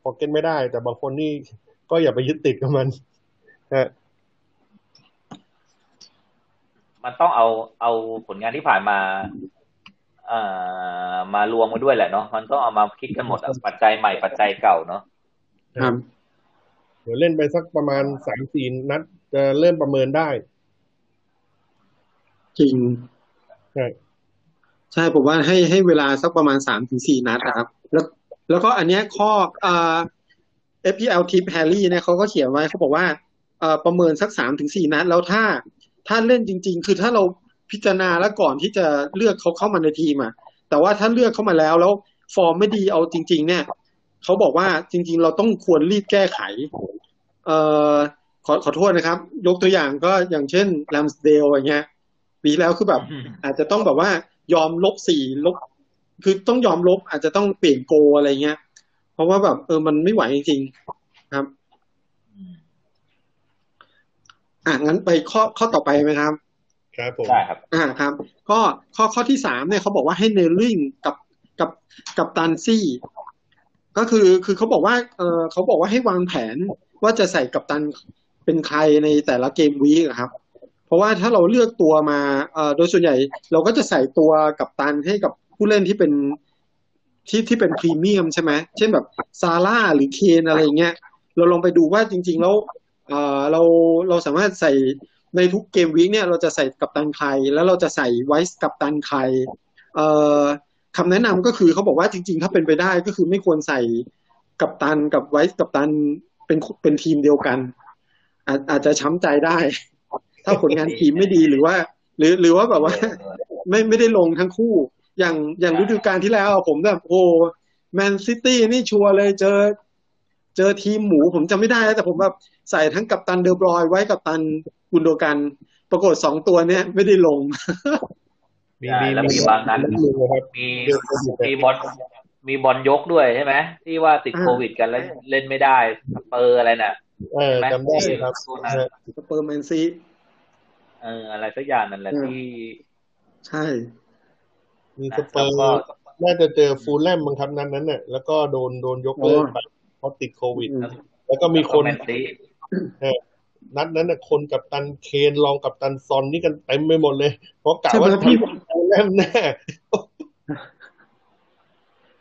forget ไม่ได้ แต่บางคนนี่ก็อย่าไปยึดติดกับมันฮะมันต้องเอาเอาผลงานที่ผ่านมาเอ่อมารวมกันด้วยแหละเนาะมันต้องเอามาคิดกันหมดอะปัจจัยใหม่ปัจจัยเก่าเนาะครับเดี๋ยวเล่นไปสักประมาณสามสี่นัด จะเริ่มประเมินได้ จริงใช่ใช่ผมว่าให้ให้เวลาสักประมาณสามถึงสี่นัดนะครับ แล้วแล้วก็อันเนี้ยข้ออ่า FPL Tip Harry เนี่ยเขาก็เขียนไว้เขาบอกว่าเอ่อประเมินสักสามถึงสี่นัด แล้วถ้าถ้าเล่นจริง ๆ คือถ้าเราพิจารณาแล้วก่อนที่จะเลือกเขาเข้ามาในทีมอะแต่ว่าถ้าเลือกเข้ามาแล้วแล้วฟอร์มไม่ดีเอาจริง ๆ เนี่ยเขาบอกว่าจริง ๆ เราต้องควรรีบแก้ไข เอ่อ ขอขอโทษนะครับ ยกตัวอย่างก็อย่างเช่นแลมสเดลอย่างเงี้ยปีที่แล้วคือแบบ อาจจะต้องแบบว่ายอมลบสี่ลบ คือต้องยอมลบ อาจจะต้องเปลี่ยนโกอะไรเงี้ย เพราะว่าแบบ เออมันไม่ไหวจริงๆครับอะงั้นไปข้อข้อต่อไปไหมครับ ครับผมได้ครับ อ่าครับ ก็ข้อข้อที่สามเนี่ยเขาบอกว่าให้เนลลิงกับกับกับตันซี่ ก็คือคือเขาบอกว่าเออเขาบอกว่าให้วางแผนว่าจะใส่กับตัน เป็นใครในแต่ละเกมวีคอะครับ เพราะว่าถ้าเราเลือกตัวมาเอ่อโดยส่วนใหญ่ เราก็จะใส่ตัวกับตันให้กับผู้เล่นที่เป็นที่ที่เป็นพรีเมียมใช่ไหมเช่นแบบซาร่าหรือเคนอะไรเงี้ยเราลองไปดูว่าจริง ๆ แล้วเอ่อเราเราสามารถใส่ในทุก game week เนี่ยเราจะใส่กัปตันใคร แล้วเราจะใส่ vice captain ใครเอ่อคำแนะนำก็คือเขาบอกว่าจริง ๆ ถ้าเป็นไปได้ก็คือไม่ควรใส่กัปตันกับ vice captain เป็นเป็นทีมเดียวกัน อาจอาจจะช้ำใจได้ ถ้าผลงานทีมไม่ดีหรือว่า หรือหรือว่าแบบว่า ไม่ไม่ได้ลงทั้งคู่ อย่างอย่างฤดูกาลที่แล้วอะผมแบบโอ้แมนซิตี้นี่ชัวร์เลยเจอ เจอทีมหมูผมจำไม่ได้แล้วแต่ผมแบบใส่ทั้งกัปตันเดอบรอยน์ vice captain กุนโดกัน ปรากฏสองตัวเนี้ยไม่ได้ลง มีใช่มีแล้วมีบางนัดมีนะครับมีเดือนโควิดมีบอลมีบอลยกด้วยใช่ไหมที่ว่าติดอ่าโควิดกันแล้วเล่นไม่ได้สเปอร์อะไรน่ะเออจำได้ครับพวกนั้นฮะสเปอร์แมนซีเอออะไรสักอย่างนั่นแหละอืมที่ ใช่ มีนะสเปอร์ก็น่าจะเจอฟูลแลมมั้งครับนั้นนั้นน่ะแล้วก็โดนโดนยกเลิกไปเพราะติดโควิดอืมแล้วก็มีคนแมนซีเออนัดนั้นน่ะคนกัปตันเคนรองกัปตันซอนนี่กันเต็มไปหมดเลย เพราะกะใช่ไหมว่าพี่ทำฟูลแลมแน่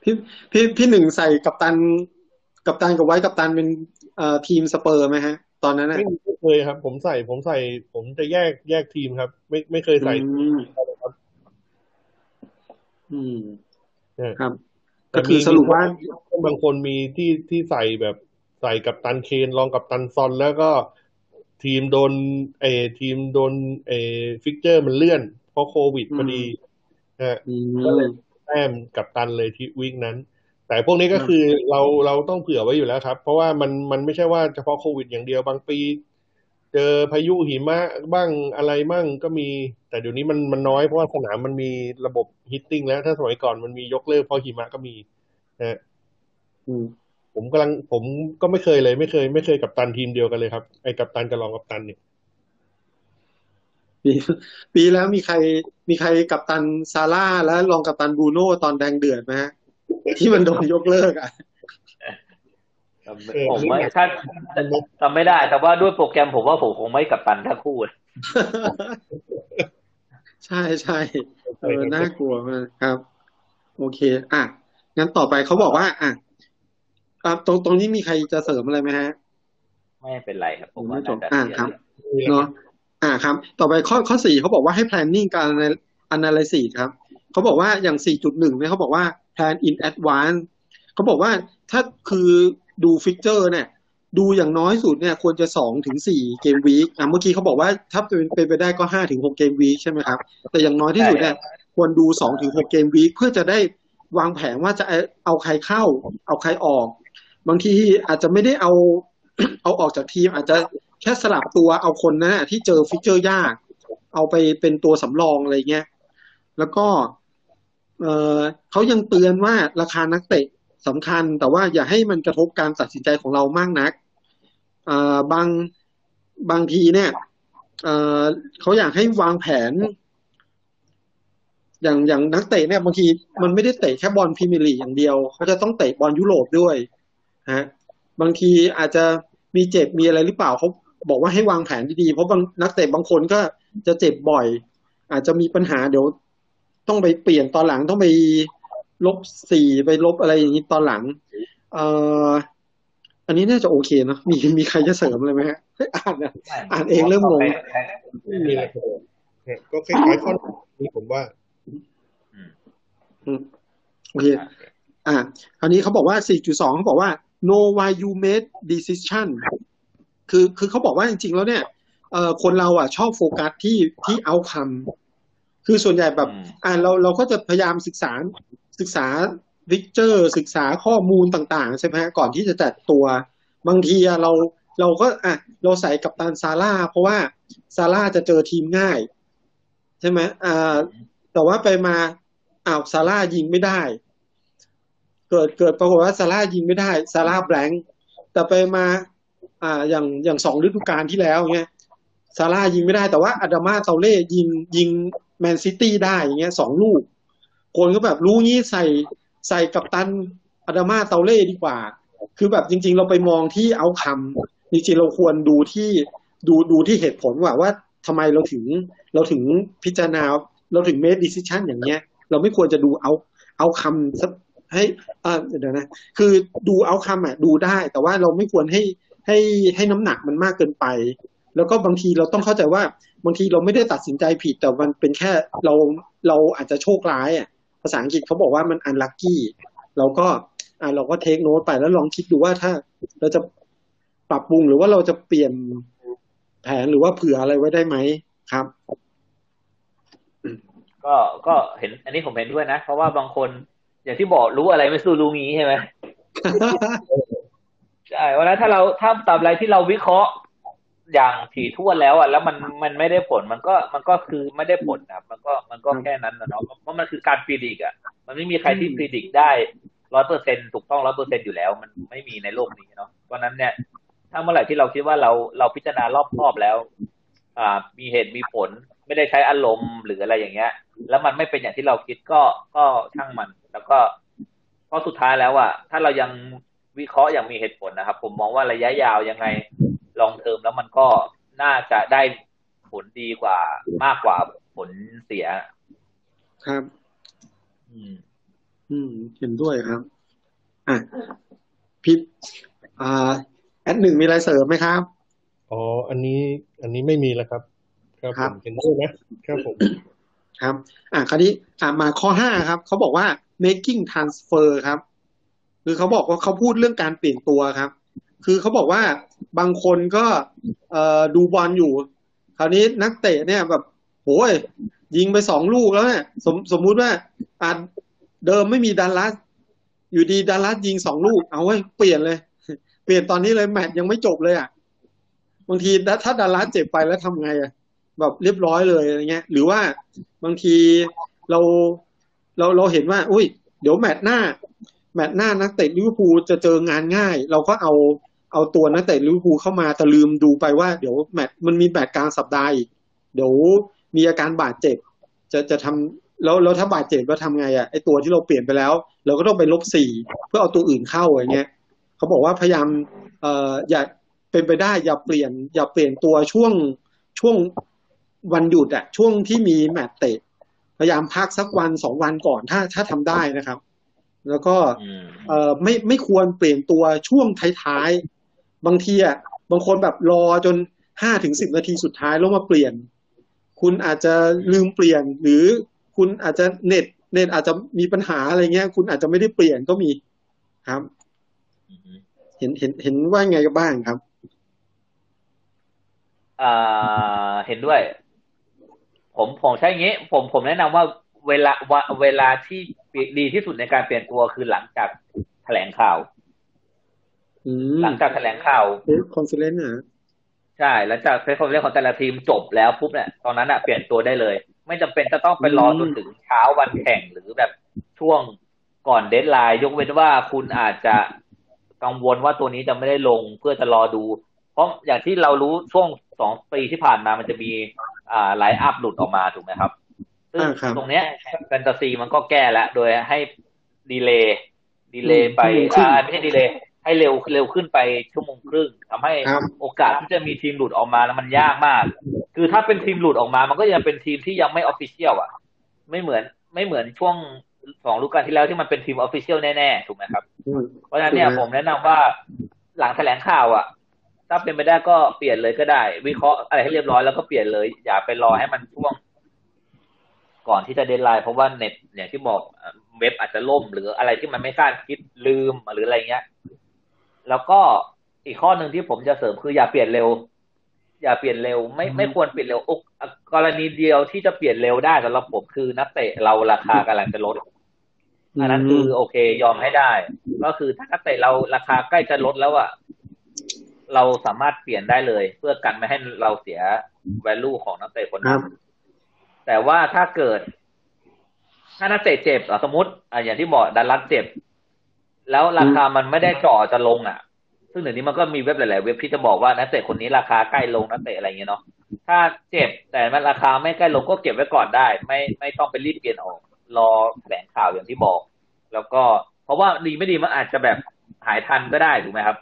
พี่พี่พี่หนึ่งใส่กัปตันกัปตันกับ vice captain เป็น เอ่อทีมสเปอร์ไหมฮะ ตอนนั้นน่ะไม่ไม่เคยครับ ผมใส่ผมใส่ ผมจะแยกแยกทีมครับ ไม่ไม่เคยใส่อืมครับอืมเออครับแต่ก็คือมีสรุปว่าบางคนมีที่ที่ใส่แบบใส่กัปตันเคนรองกัปตันซอนแล้วก็ทีมโดนเออทีมโดนเออ fixture มันเลื่อน เพราะโควิดพอดีฮะอืมก็เลยไม่มีแต้มกัปตันเลยที่ week นั้น แต่พวกนี้ก็คือเราเราต้องเผื่อไว้อยู่แล้วครับ เพราะว่ามันมันไม่ใช่ว่าเฉพาะโควิดอย่างเดียวบางปีเจอพายุหิมะบ้างอะไรมั่งก็มี แต่เดี๋ยวนี้มันมันน้อยเพราะว่าสนามมันมีระบบ heating แล้วถ้าสมัยก่อนมันมียกเลิกเพราะหิมะก็มีนะฮะอืมผมกำลังผมก็ไม่เคยเลย ไม่เคย ไม่เคยกัปตันทีมเดียวกันเลยครับ ไอ้กัปตันกับรองกัปตันเนี่ยปีปีแล้วมีใครมีใครกัปตันซาล่าห์และรองกัปตันบรูโน่ตอนแดงเดือดไหมฮะ ที่มันโดนยกเลิกอะเออผมไม่ถ้าจำไม่ได้ แต่ว่าด้วยโปรแกรมผมว่าผมคงไม่กับตันทั้งคู่ใช่ใช่เออน่ากลัวมากครับ โอเค อะงั้นต่อไปเขาบอกว่า อะอะตรงตรงนี้มีใครจะเสริมอะไรไหมฮะ ไม่เป็นไรครับผมว่าไม่จบน่าจะอ่าเคลียครับร์เนาะอ่าครับ ต่อไปข้อข้อสี่เขาบอกว่าให้ planning การ analysis ครับเขาบอกว่าอย่าง4.1เนี่ยเขาบอกว่า plan in advance เขาบอกว่าถ้าคือดู fixture เนี่ยดูอย่างน้อยสุดเนี่ยควรจะสองถึงสี่ game week อะเมื่อกี้เขาบอกว่าถ้าเป็นเป็นไปได้ก็ห้าถึงหก game week ใช่ไหมครับ แต่อย่างน้อยที่สุดเนี่ยควรดูสองถึงหก game week เพื่อจะได้วางแผนว่าจะเอาใครเข้า เอาใครออก บางทีอาจจะไม่ได้เอาเอาออกจากทีม อาจจะแค่สลับตัวเอาคนนั้นนะที่เจอ fixture ยาก เอาไปเป็นตัวสำรองอะไรเงี้ยแล้วก็ เขายังเตือนว่าราคานักเตะสำคัญ แต่ว่าอย่าให้มันกระทบการตัดสินใจของเรามากนักบางบางทีเนี่ยเเขาอยากให้วางแผน อย่างอย่างนักเตะเนี่ยบางทีมันไม่ได้เตะแค่บอลพรีเมียร์ลีกอย่างเดียว เขาจะต้องเตะบอลยุโรปด้วยฮะบางทีอาจจะมีเจ็บมีอะไรหรือเปล่าเขาบอกว่าให้วางแผนดีๆเพราะบางนักเตะบางคนก็จะเจ็บบ่อย อาจจะมีปัญหาเดี๋ยว ต้องไปเปลี่ยนตอนหลังต้องไปลบสี่ไปลบอะไรอย่างนี้ตอนหลัง เอ่ออันนี้น่าจะโอเคเนอะมีมีใครจะเสริมอะไรไหมฮะอ่านนะอ่านเองเริ่มงงไม่มีอะไรครับเนี่ยก็คล้ายๆข้อนี้ผมว่าอืมโอเคอ่าคราวนี้เขาบอกว่า 4.2 เขาบอกว่า know why you made decision คือคือเขาบอกว่าจริงๆแล้วเนี่ยเอ่อคนเราอะชอบโฟกัสที่ที่ outcome คือส่วนใหญ่แบบอืมอ่าเราเราก็จะพยายามศึกษาศึกษาวิกเจอร์ศึกษาข้อมูลต่างๆ ใช่ไหมฮะก่อนที่จะจัดตัว บางทีอะเราเราก็อะเราใส่กับตันซาร่าเพราะว่าซาร่าจะเจอทีมง่าย ใช่ไหมอ่าแต่ว่าไปมาอ้าวซาร่ายิงไม่ได้ เกิดเกิดปรากฏว่าซาร่ายิงไม่ได้ซาร่าแบงค์แต่ไปมา อ่าอย่างอย่างสองฤดูกาลที่แล้วเงี้ยซาร่ายิงไม่ได้แต่ว่าอาดามาเตาเล่ยิงยิง แมนซิตี้ได้อย่างเงี้ยสองลูก คนก็แบบรู้งี้ใส่ใส่กับตันอาดามาเตาเล่ดีกว่า คือแบบจริง ๆ เราไปมองที่เอาคำจริงๆเราควรดูที่ดูดูที่เหตุผลว่าว่าทำไมเราถึงเราถึงพิจารณาเราถึง make decision อย่างเงี้ย เราไม่ควรจะดูเอาเอาคำให้อ่าเดี๋ยวนะ คือดูเอาคำอะดูได้ แต่ว่าเราไม่ควรให้ให้ให้น้ำหนักมันมากเกินไป แล้วก็บางทีเราต้องเข้าใจว่าบางทีเราไม่ได้ตัดสินใจผิด แต่มันเป็นแค่เราเราอาจจะโชคร้ายอะภาษาอังกฤษเขาบอกว่ามัน unlucky เราก็อ่าเราก็เทคโน้ตไปแล้วลองคิดดูว่าถ้าเราจะปรับปรุงหรือว่าเราจะเปลี่ยนแผนหรือว่าเผื่ออะไรไว้ได้ไหมครับ ก็ก็เห็น อันนี้ผมเห็นด้วยนะ เพราะว่าบางคน อย่างที่บอกรู้อะไรไม่สู้รู้งี้ใช่ไหมใช่วันนั้นถ้าเราถ้าตามอะไรที่เราวิเคราะห์ อย่างถี่ถ้วนแล้วอะแล้วมันมันไม่ได้ผลมันก็มันก็คือไม่ได้ผลนะครับมันก็มันก็แค่นั้นนะเนาะเพราะมันคือการพิจิกอะ มันไม่มีใครที่พิจิกได้ร้อยเปอร์เซ็นถูกต้องร้อยเปอร์เซ็นอยู่แล้ว มันไม่มีในโลกนี้เนาะเพราะนั้นเนี่ย ถ้าเมื่อไหร่ที่เราคิดว่าเราเราพิจารณารอบคอบแล้ว อ่า มีเหตุมีผลไม่ได้ใช้อารมณ์หรืออะไรอย่างเงี้ย แล้วมันไม่เป็นอย่างที่เราคิดก็ก็ช่างมัน แล้วก็เพราะสุดท้ายแล้วอะถ้าเรายังวิเคราะห์อย่างมีเหตุผลนะครับ ผมมองว่าระยะยาวยังไง ลองเทอมแล้วมันก็น่าจะได้ผลดีกว่ามากกว่าผลเสีย ครับ อืม อืม เห็นด้วยครับ อะพิษอ่า แอดหนึ่งมีอะไรเสริมไหมครับ อ๋อ อันนี้ อันนี้ไม่มีแล้วครับ ครับครัผบมเห็นด้วยนะครับผม ครับ อะคราวนี้อะมาข้อห้าครับ เขาบอกว่า making transfer ครับ คือเขาบอกว่าเขาพูดเรื่องการเปลี่ยนตัวครับ คือเขาบอกว่าบางคนก็เอดูบอลอยู่ คราวนี้นักเตะเนี่ยแบบโอ้ยยิงไปสองลูกแล้วเนี่ยสมสมมุติว่าอะเดิมไม่มีดันลัสอยู่ดีดันลัสยิงสองลูก เอาไว้เปลี่ยนเลย เปลี่ยนตอนนี้เลยแมตช์ยังไม่จบเลยอะบางทีถ้าดันลัสเจ็บไปแล้วทำไงอะแบบเรียบร้อยเลยอะไรเงี้ย หรือว่าบางทีเราเราเราเห็นว่า อุ้ย เดี๋ยวแมตช์หน้า แมตช์หน้านักเตะลิเวอร์พูลจะเจองานง่าย เราก็เอา เอาตัวนักเตะลิเวอร์พูลเข้ามาแต่ลืมดูไปว่าเดี๋ยวแมตช์มันมีแมตช์กลางสัปดาห์อีกเดี๋ยวมีอาการบาดเจ็บ จะจะทำแล้วแล้วถ้าบาดเจ็บก็ทำไงอะไอตัวที่เราเปลี่ยนไปแล้ว เราก็ต้องไปลบสี่เพื่อเอาตัวอื่นเข้าอย่างเงี้ยเขาบอกว่าพยายามเอ่ออย่าเป็นไปได้อย่าเปลี่ยน อย่าเปลี่ยนตัวช่วงช่วงวันหยุดอะช่วงที่มีแมตช์เตะพยายามพักสักวันสองวันก่อนถ้าถ้าทำได้นะครับ แล้วก็อืมเอ่อไม่ไม่ควรเปลี่ยนตัวช่วงท้ายๆ บางทีอะบางคนแบบรอจนห้าถึงสิบนาทีสุดท้ายแล้วมาเปลี่ยน คุณอาจจะลืมเปลี่ยน หรือคุณอาจจะเน็ต เน็ตอาจจะมีปัญหาอะไรเงี้ย คุณอาจจะไม่ได้เปลี่ยนก็มีครับ เห็นเห็นเห็นว่าไงกันบ้างครับอ่าเห็นด้วย ผมผมใช่งี้ ผมผมแนะนำว่าเวลาเวลาที่ดีที่สุดในการเปลี่ยนตัวคือหลังจากแถลงข่าว หลังจากแถลงข่าว conference นะใช่หลังจาก press conference ของแต่ละทีมจบแล้วปุ๊บเนี่ยตอนนั้นอะเปลี่ยนตัวได้เลย ไม่จำเป็นจะต้องไปรอจนถึงเช้าวันแข่งหรือแบบช่วงก่อน deadline ยกเว้นว่าคุณอาจจะกังวลว่าตัวนี้จะไม่ได้ลงเพื่อจะรอดู เพราะอย่างที่เรารู้ช่วงสองปีที่ผ่านมามันจะมีอ่า line up หลุดออกมาถูกไหมครับซึ่งอ่าครับตรงเนี้ยแฟนตาซีมันก็แก้แล้วโดยให้ delay delay ไปชั่วโมงครึ่งอ่าไม่ใช่ delay ให้เร็วเร็วขึ้นไปชั่วโมงครึ่งทำให้ครับโอกาสที่จะมีทีมหลุดออกมาแล้วมันยากมาก คือถ้าเป็นทีมหลุดออกมา มันก็ยังเป็นทีมที่ยังไม่ official อะ ไม่เหมือนไม่เหมือนช่วงสองฤดูกาลที่แล้วที่มันเป็นทีม official แน่ๆถูกไหมครับอืมเพราะฉะนั้นเนี่ยถูกไหมผมแนะนำว่าหลังแถลงข่าวอะ ถ้าเป็นไปได้ก็เปลี่ยนเลยก็ได้ วิเคราะห์อะไรให้เรียบร้อยแล้วก็เปลี่ยนเลย อย่าไปรอให้มันช่วง ก่อนที่จะ deadline เพราะว่าเน็ตอย่างที่บอกอะเว็บอาจจะล่มหรืออะไรที่มันไม่คาดคิดลืมหรืออะไรเงี้ย แล้วก็อีกข้อหนึ่งที่ผมจะเสริมคืออย่าเปลี่ยนเร็ว อย่าเปลี่ยนเร็ว ไม่ไม่ควรเปลี่ยนเร็วอกกรณีเดียวที่จะเปลี่ยนเร็วได้สำหรับผมคือนักเตะเราราคากำลังจะลดอันนั้นคือโอเคยอมให้ได้ ก็คือถ้านักเตะเราราคาใกล้จะลดแล้วอะเราสามารถเปลี่ยนได้เลย เพื่อกันไม่ให้เราเสีย value ของนักเตะคนครันั้บนแต่ว่าถ้าเกิด ถ้านักเตะเจ็บอะสมมติอะอย่างที่บอกดันรัดเจ็บ แล้วราคามันไม่ได้จ่อจะลงอะ ซึ่งเดี๋ยวนี้มันก็มีเว็บหลายๆเว็บที่จะบอกว่านักเตะคนนี้ราคาใกล้ลงนักเตะอะไรอย่างเงี้ยเนาะถ้าเจ็บแต่มันราคาไม่ใกล้ลงก็เก็บไว้ก่อนได้ ไม่ไม่ต้องไปรีบเปลี่ยนออก รอแถลงข่าวอย่างที่บอก แล้วก็เพราะว่าดีไม่ดีมันอาจจะแบบหายทันก็ได้ถูกไหมครับ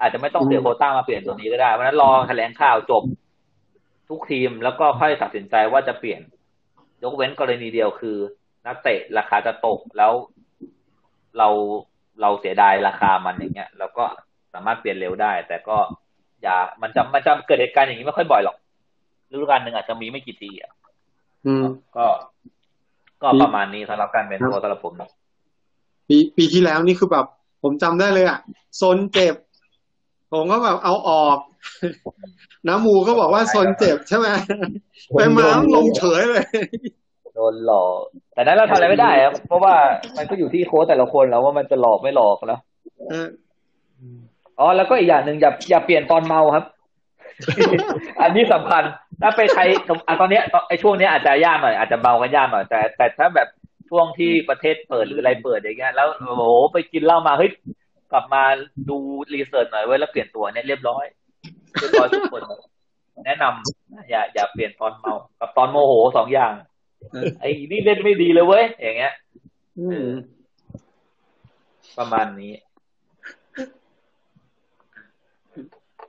อาจจะไม่ต้องเสียโควต้ามาเปลี่ยนตัวนี้ก็ได้เพราะฉะนั้นรอแถลงข่าวจบทุกทีมแล้วก็ค่อยตัดสินใจว่าจะเปลี่ยน ยกเว้นกรณีเดียวคือ นักเตะราคาจะตกแล้วเรา เราเสียดายราคามันอย่างเงี้ยเราก็สามารถเปลี่ยนเร็วได้ แต่ก็อย่ามันจะมันจะเกิดเหตุการณ์อย่างนี้ไม่ค่อยบ่อยหรอกฤดูกาลหนึ่งอาจจะมีไม่กี่ทีอะอืมก็ ก็ประมาณนี้สำหรับการเป็นตัวสำหรับผมนะปีปีที่แล้วนี่คือแบบ ผมจำได้เลยอะซนเจ็บ ผมก็แบบเอาออกน้ำมูก็บอกว่าซนเจ็บใช่ไหมไปมาลงเฉยเลย โดนหลอก แต่นั้นเราทำอะไรไม่ได้ครับเพราะว่ามันก็อยู่ที่โค้ชแต่ละคนแล้วว่ามันจะหลอกไม่หลอกนะเอออ๋อแล้วก็อีกอย่างหนึ่งอย่าอย่าเปลี่ยนตอนเมาครับ อันนี้สำคัญถ้าไปไทยอะตอนเนี้ยไอ้ช่วงเนี้ยอาจจะยากหน่อยอาจจะเมากันยากหน่อยแต่แต่ถ้าแบบช่วงที่ประเทศเปิดหรืออะไรเปิดอย่างเงี้ยแล้วโอ้โหไปกินเหล้ามาเฮ้ยกลับมาดูรีเสิร์ชหน่อยไว้แล้วเปลี่ยนตัวเนี่ยเรียบร้อยเรียบร้อยทุกคนแนะนำอย่าอย่าเปลี่ยนตอนเมา กับตอนโมโหสองอย่าง ไอ้นี่เล่นไม่ดีเลยเว้ย อย่างเงี้ยอืมประมาณนี้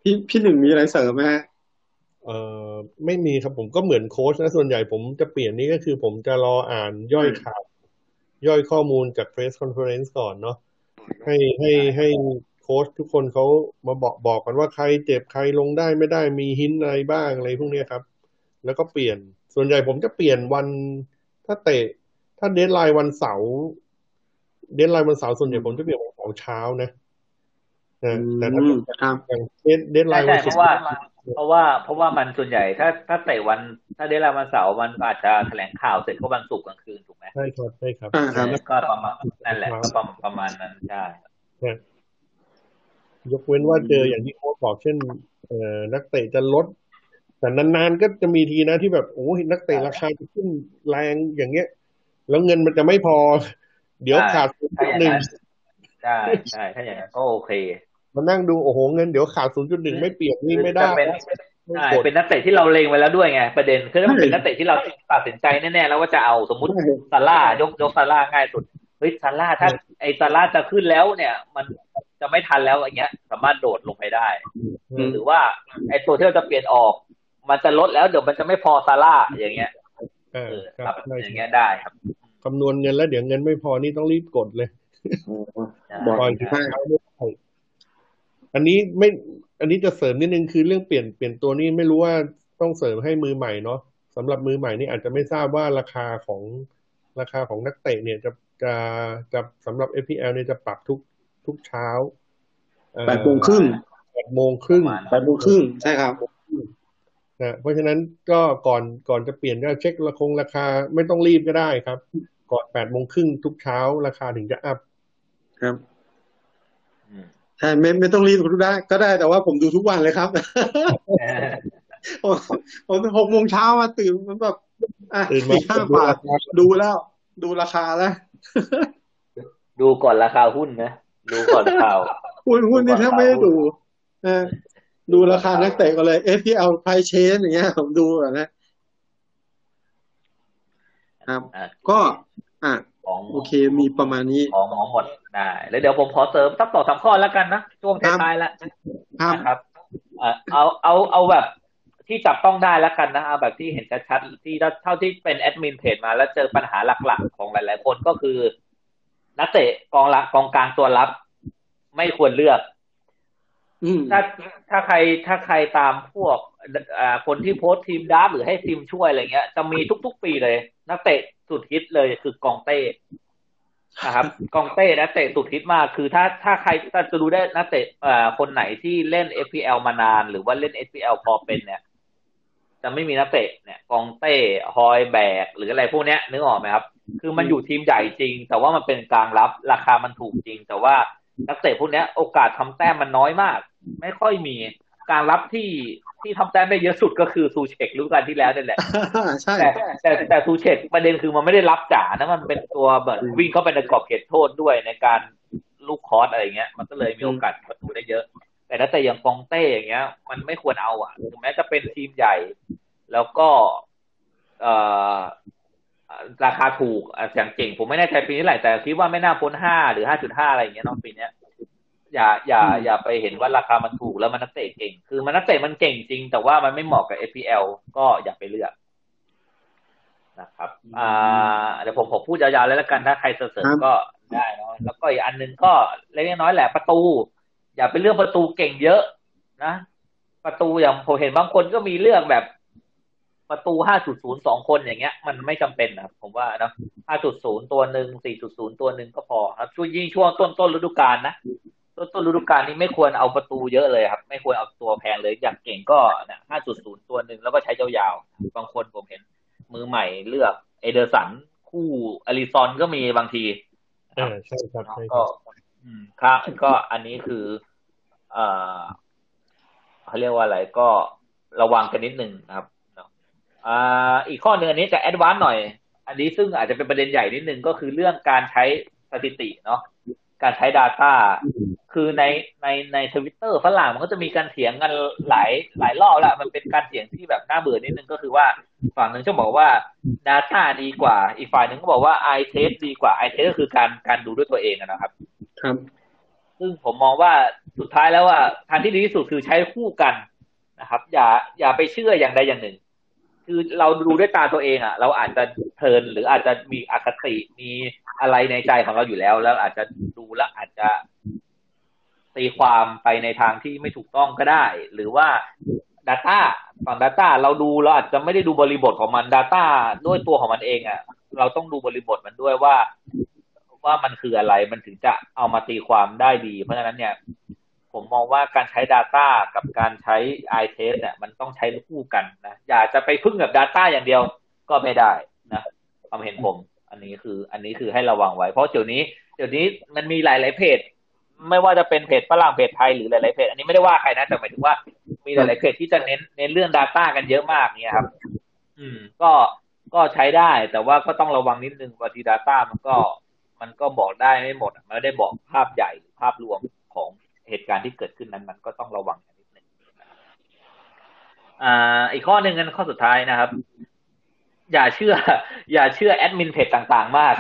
พี่พี่หนึ่งมีอะไรเสริมไหมฮะเอ่อไม่มีครับผมก็เหมือนโค้ชนะ ส่วนใหญ่ผมจะเปลี่ยนนี่ก็คือผมจะรออ่านย่อยข่าว ย่อยข้อมูลจาก press conference ก่อนเนาะให้ให้ให้โค้ชทุกคนเขามาบอกบอกกันว่าใครเจ็บใครลงได้ไม่ได้มีหินอะไรบ้างอะไรพวกเนี้ยครับ แล้วก็เปลี่ยน ส่วนใหญ่ผมจะเปลี่ยนวันถ้าเตะ ถ้าเดทไลน์วันเสาร์เดทไลน์วันเสาร์ส่วนใหญ่ผมจะเปลี่ยนวันเสาร์เช้านะนะแต่ถ้าอืเป็นมครับอย่างเดทเดทไลใช่น์ใช่วันเพศุกราะร์ว่า เพราะว่าเพราะว่ามันส่วนใหญ่ถ้าถ้าเตะวัน ถ้าได้รายวันเสาร์มันอาจจะแถลงข่าวเสร็จก็วันศุกร์กลางคืนถูกไหมใช่ครับใช่ครับอ่าครับก็ประมาณนั่นแหละก็ประมาณประมาณนั้นใช่ยกเว้นว่าเจออย่างที่โค้ชบอกเช่น เอ่อนักเตะจะลด แต่นานๆก็จะมีทีนะที่แบบโอ้ยนักเตะราคาจะขึ้นแรงอย่างเงี้ย แล้วเงินมันจะไม่พอ เดี๋ยวขาดศูนย์ถ้าจุดอย่างหนึ่งนั้นใช่ใช่ถ้าอย่างนั้นก็โอเคมานั่งดูโอ้โหเงินเดี๋ยวขาดศูนย์จุดหนึ่งไม่เปลี่ยนนี่ไม่ได้จะเป็นไม่ใช่กดเป็นนักเตะที่เราเลงไว้แล้วด้วยไงประเด็นคือถ้ามันเป็นนักเตะที่เราตัดสินใจแน่ๆแล้วว่าจะเอาสมมติซาร่ายกยกซาร่าง่ายสุดเฮ้ยซาร่าถ้าไอซาร่าจะขึ้นแล้วเนี่ย มันจะไม่ทันแล้วอย่างเงี้ย สามารถโดดลงไปได้อืมหรือว่าไอตัวที่เราจะเปลี่ยนออก มันจะลดแล้วเดี๋ยวมันจะไม่พอซาร่าอย่างเงี้ยเอเอออคครัรับบใช่อย่างเงี้ยได้ครับคำนวณเงินแล้วเดี๋ยวเงินไม่พอนี่ต้องรีบกดเลยบอกปล่อยใช่ทิ้งไว้ไม่ได้อันนี้ไม่ อันนี้จะเสริมนิดนึงคือเรื่องเปลี่ยนเปลี่ยนตัวนี้ไม่รู้ว่าต้องเสริมให้มือใหม่เนาะสำหรับมือใหม่นี่อาจจะไม่ทราบว่าราคาของราคาของนักเตะเนี่ยจะจะจะสำหรับ FPL เนี่ยจะปรับทุกทุกเช้าเอ่อแปดโมงครึ่งแปดโมงครึ่งประมาณแปดโมงครึ่งใช่ครับ นะเพราะฉะนั้นก็ก่อนก่อนจะเปลี่ยนก็เช็คราคงราคาไม่ต้องรีบก็ได้ครับ ก่อนแปดโมงครึ่งทุกเช้าราคาถึงจะอัพครับอืมใช่ไม่ไม่ต้องรีบก็ได้ ก็ได้แต่ว่าผมดูทุกวันเลยครับผมผมหกโมงเช้ามาตื่นมันแบบอะตื่นมาสี่ห้าบาทดูแล้ว ดูราคาแล้วดูก่อนราคาหุ้นนะ ดูก่อนข่าวหุ้นหุ้นนี่ถ้าไม่ได้ดูเออ ดูราคานักเตะก็เลย FPL price change อย่างเงี้ย ผมดูก่อนนะ ครับอะก็ อะของโอเค มีประมาณนี้ของหมอหมดได้ แล้วเดี๋ยวผมขอเสริมสักต่อสามข้อแล้วกันนะ ช่วงท้ายๆแล้วครับนะครับเอ่อเอาเอาเอาแบบที่จับต้องได้แล้วกันนะเอาแบบที่เห็นชัดๆที่เท่าที่เป็นแอดมินเพจมาแล้วเจอปัญหาหลักๆ ของหลาย ๆ คนก็คือ นักเตะกองละกองกลางตัวรับ ไม่ควรเลือกอืม ถ้าถ้าใครถ้าใครตามพวกอ่าคนที่โพสต์ทีมดับหรือให้ทีมช่วยอะไรเงี้ย จะมีทุกๆปีเลย นักเตะสุดฮิตเลยคือกองเต้นะครับกองเต้นักเตะสุดฮิตมากคือถ้าถ้าใครถ้าจะรู้ได้นักเตะอ่าคนไหนที่เล่น FPL มานาน หรือว่าเล่น FPL พอเป็นเนี่ย จะไม่มีนักเตะเนี่ยกองเต้ฮอยแบก หรืออะไรพวกเนี้ยนึกออกไหมครับ คือมันอยู่ทีมใหญ่จริง แต่ว่ามันเป็นกลางรับราคามันถูกจริง แต่ว่า นักเตะพวกเนี้ยโอกาสทำแต้มมันน้อยมาก ไม่ค่อยมีการรับที่ที่ทำแต้มได้เยอะสุดก็คือซูเชกฤดูกาลที่แล้วนี่แหละใช่แต่แต่แต่ซูเชกประเด็นคือมันไม่ได้รับจ๋านะมันเป็นตัวแบบวิ่งเข้าไปในกรอบเขตโทษด้วยในการลูกคอร์สอะไรเงี้ย มันก็เลยมีโอกาสประตูได้เยอะ แต่ถ้าแต่อย่างฟองเต้อย่างเงี้ย มันไม่ควรเอาอะถึงแม้จะเป็นทีมใหญ่ แล้วก็ เอ่อ ราคาถูกอะอย่างเก่ง ผมไม่แน่ใจปีนี้เท่าไหร่แต่คิดว่าไม่น่าพ้นห้าหรือห้าจุดห้าอะไรอย่างเงี้ยเน้องปีเนี้ยอย่าอย่าอย่าไปเห็นว่าราคามันถูกแล้วมันนักเตะเก่ง คือมันนักเตะมันเก่งจริง แต่ว่ามันไม่เหมาะกับ FPL ก็อย่าไปเลือกนะครับ อ่าเดี๋ยวผมผมพูดยาวๆเลยแล้วกันถ้าใครเสริมก็ได้เนาะแล้วก็อีกอันหนึงก็เล็กน้อยแหละประตู อย่าไปเลือกประตูเก่งเยอะนะประตูอย่างผมเห็นบางคนก็มีเลือกแบบ ประตู 5.0 สองคนอย่างเงี้ย มันไม่จำเป็นนะครับผมว่านะ 5.0 ตัวหนึ่ง 4.0 ตัวหนึ่งก็พอครับช่วงยิ่งช่วงต้นต้นฤดูกาลนะ ต้นต้นฤดูกาลนี้ไม่ควรเอาประตูเยอะเลยครับ ไม่ควรเอาตัวแพงเลย อย่างเก่งก็เนี่ย5.0 ตัวหนึ่งแล้วก็ใช้ยาวๆ บางคนผมเห็น มือใหม่เลือก เอเดอร์สัน คู่อลิซอนก็มีบางทีเออใช่ครับใช่คก็รับก็อืมครับก็อันนี้คือ เอ่อเขาเรียกว่าอะไรก็ระวังกันนิดนึงนะครับเนาะ อ่าอีกข้อหนึ่งอันนี้จะ advance หน่อย อันนี้ซึ่งอาจจะเป็นประเด็นใหญ่นิดนึงก็คือเรื่องการใช้สถิติเนาะการใช้ Data คือในในในทวิตเตอร์ฝรั่งมันก็จะมีการเถียงกันหลายหลายรอบแล้วมันเป็นการเถียงที่แบบน่าเบื่อนิดนึงก็คือว่าฝั่งหนึ่งจะบอกว่า Data ดีกว่า อีกฝ่ายหนึ่งก็บอกว่า i test ดีกว่า i test ก็คือการการดูด้วยตัวเองนะครับ ครับ ซึ่งผมมองว่าสุดท้ายแล้วว่าทางที่ดีที่สุดคือใช้คู่กันนะครับ อย่าอย่าไปเชื่ออย่างใดอย่างหนึ่ง คือเราดูด้วยตาตัวเองอะ เราอาจจะเพลินหรืออาจจะมีอคติมีอะไรในใจของเราอยู่แล้ว แล้วอาจจะดูแล้วอาจจะตีความไปในทางที่ไม่ถูกต้องก็ได้ หรือว่า Data ฝั่ง Data เราดูเราอาจจะไม่ได้ดูบริบทของมัน Data ด้วยตัวของมันเองอะ เราต้องดูบริบทมันด้วยว่า ว่ามันคืออะไรมันถึงจะเอามาตีความได้ดี เพราะฉะนั้นเนี่ย ผมมองว่าการใช้ Data กับการใช้ i test เนี่ยมันต้องใช้คู่กันนะอย่าจะไปพึ่งกับ Data อย่างเดียวก็ไม่ได้นะความเห็นผม อันนี้คือ อันนี้คือให้ระวังไว้ เพราะเดี๋ยวนี้เดี๋ยวนี้มันมีหลาย ๆ เพจ ไม่ว่าจะเป็นเพจฝรั่งเพจไทยหรือหลาย ๆ เพจ อันนี้ไม่ได้ว่าใครนะแต่หมายถึงว่ามีหลาย ๆ เพจที่จะเน้นเน้นเรื่อง Data กันเยอะมากเนี่ยครับ อืม ก็ก็ใช้ได้ แต่ว่าก็ต้องระวังนิดนึงบางที Data มันก็มันก็บอกได้ไม่หมด มันไม่ได้บอกภาพใหญ่ภาพรวมของ เหตุการณ์ที่เกิดขึ้นนั้นมันก็ต้องระวังนิดนึงอ่า อีกข้อหนึ่งกันข้อสุดท้ายนะครับ อย่าเชื่อ อย่าเชื่อแอดมินเพจต่างๆ มาก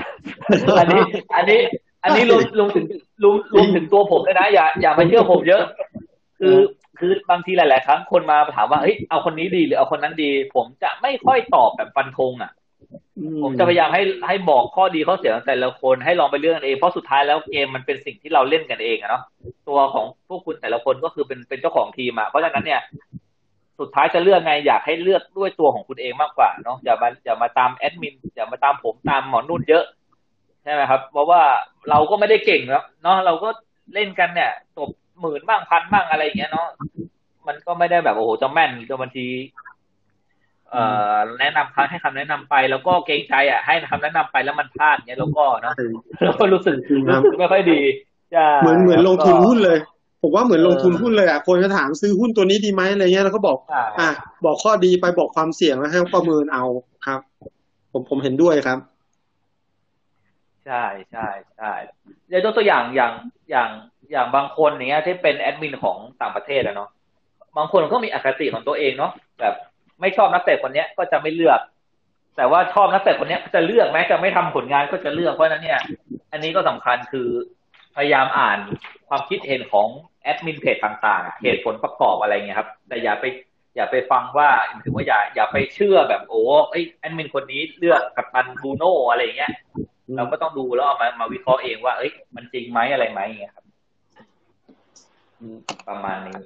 อันนี้ อันนี้ อันนี้รวมรวมถึงรวมรวมถึงตัวผมเลยนะ อย่าอย่าไปเชื่อผมเยอะ คือคือบางทีหลาย ๆ ครั้งคนมาถามว่าเฮ้ยเอาคนนี้ดีหรือเอาคนนั้นดี ผมจะไม่ค่อยตอบแบบฟันธงอะ ผมจะพยายามให้ให้บอกข้อดีข้อเสียของแต่ละคนให้ลองไปเลือกกันเองเพราะสุดท้ายแล้วเกมมันเป็นสิ่งที่เราเล่นกันเองอะเนาะตัวของพวกคุณแต่ละคนก็คือเป็นเป็นเจ้าของทีมอะเพราะฉะนั้นเนี่ย สุดท้ายจะเลือกไงอยากให้เลือกด้วยตัวของคุณเองมากกว่าเนาะอย่ามาอย่ามาตามแอดมินอย่ามาตามผมตามหมอนุ่นเยอะใช่ไหมครับ เพราะว่าเราก็ไม่ได้เก่งแล้วเนาะเราก็เล่นกันเนี่ยตบหมื่นบ้างพันบ้างอะไรอย่างเงี้ยเนาะมันก็ไม่ได้แบบโอ้โหจะแม่นจนบางที แนะนำครั้งให้คำแนะนำไป แล้วก็เกรงใจอะให้คำแนะนำไปแล้วมันพลาดเงี้ยแล้วก็เนาะเราก็รู้สึกรู้สึกไม่ค่อยดีใช่เหมือนเหมือนลงทุนหุ้นเลย ผมว่าเหมือนลงทุนหุ้นเลยอะคนก็ถามซื้อหุ้นตัวนี้ดีไหมอะไรเงี้ยแล้วก็บอก อะบอกข้อดีไปบอกความเสี่ยงแล้วให้ประเมินเอาครับ ผมผมเห็นด้วยครับ ใช่ใช่ใช่เดี๋ยวยกตัวอย่างอย่างอย่างอย่างบางคนเนี้ยที่เป็นแอดมินของต่างประเทศอะเนาะบางคนก็มีอคติของตัวเองเนาะแบบ ไม่ชอบนักเตะคนเนี้ยก็จะไม่เลือก แต่ว่าชอบนักเตะคนเนี้ยก็จะเลือกแม้จะไม่ทำผลงานก็จะเลือกเพราะนั้นเนี่ย อันนี้ก็สำคัญคือพยายามอ่านความคิดเห็นของแอดมินเพจต่างๆ เหตุผลประกอบอะไรเงี้ยครับ แต่อย่าไปอย่าไปฟังว่าถือว่าอย่าอย่าไปเชื่อแบบโอ้ไอแอดมินคนนี้เลือกกัปตันบูโน่อะไรเงี้ยเราก็ต้องดูแล้วเอามามาวิเคราะห์เองว่า เอ้ยมันจริงไหมอะไรไหมเงี้ยครับประมาณนี้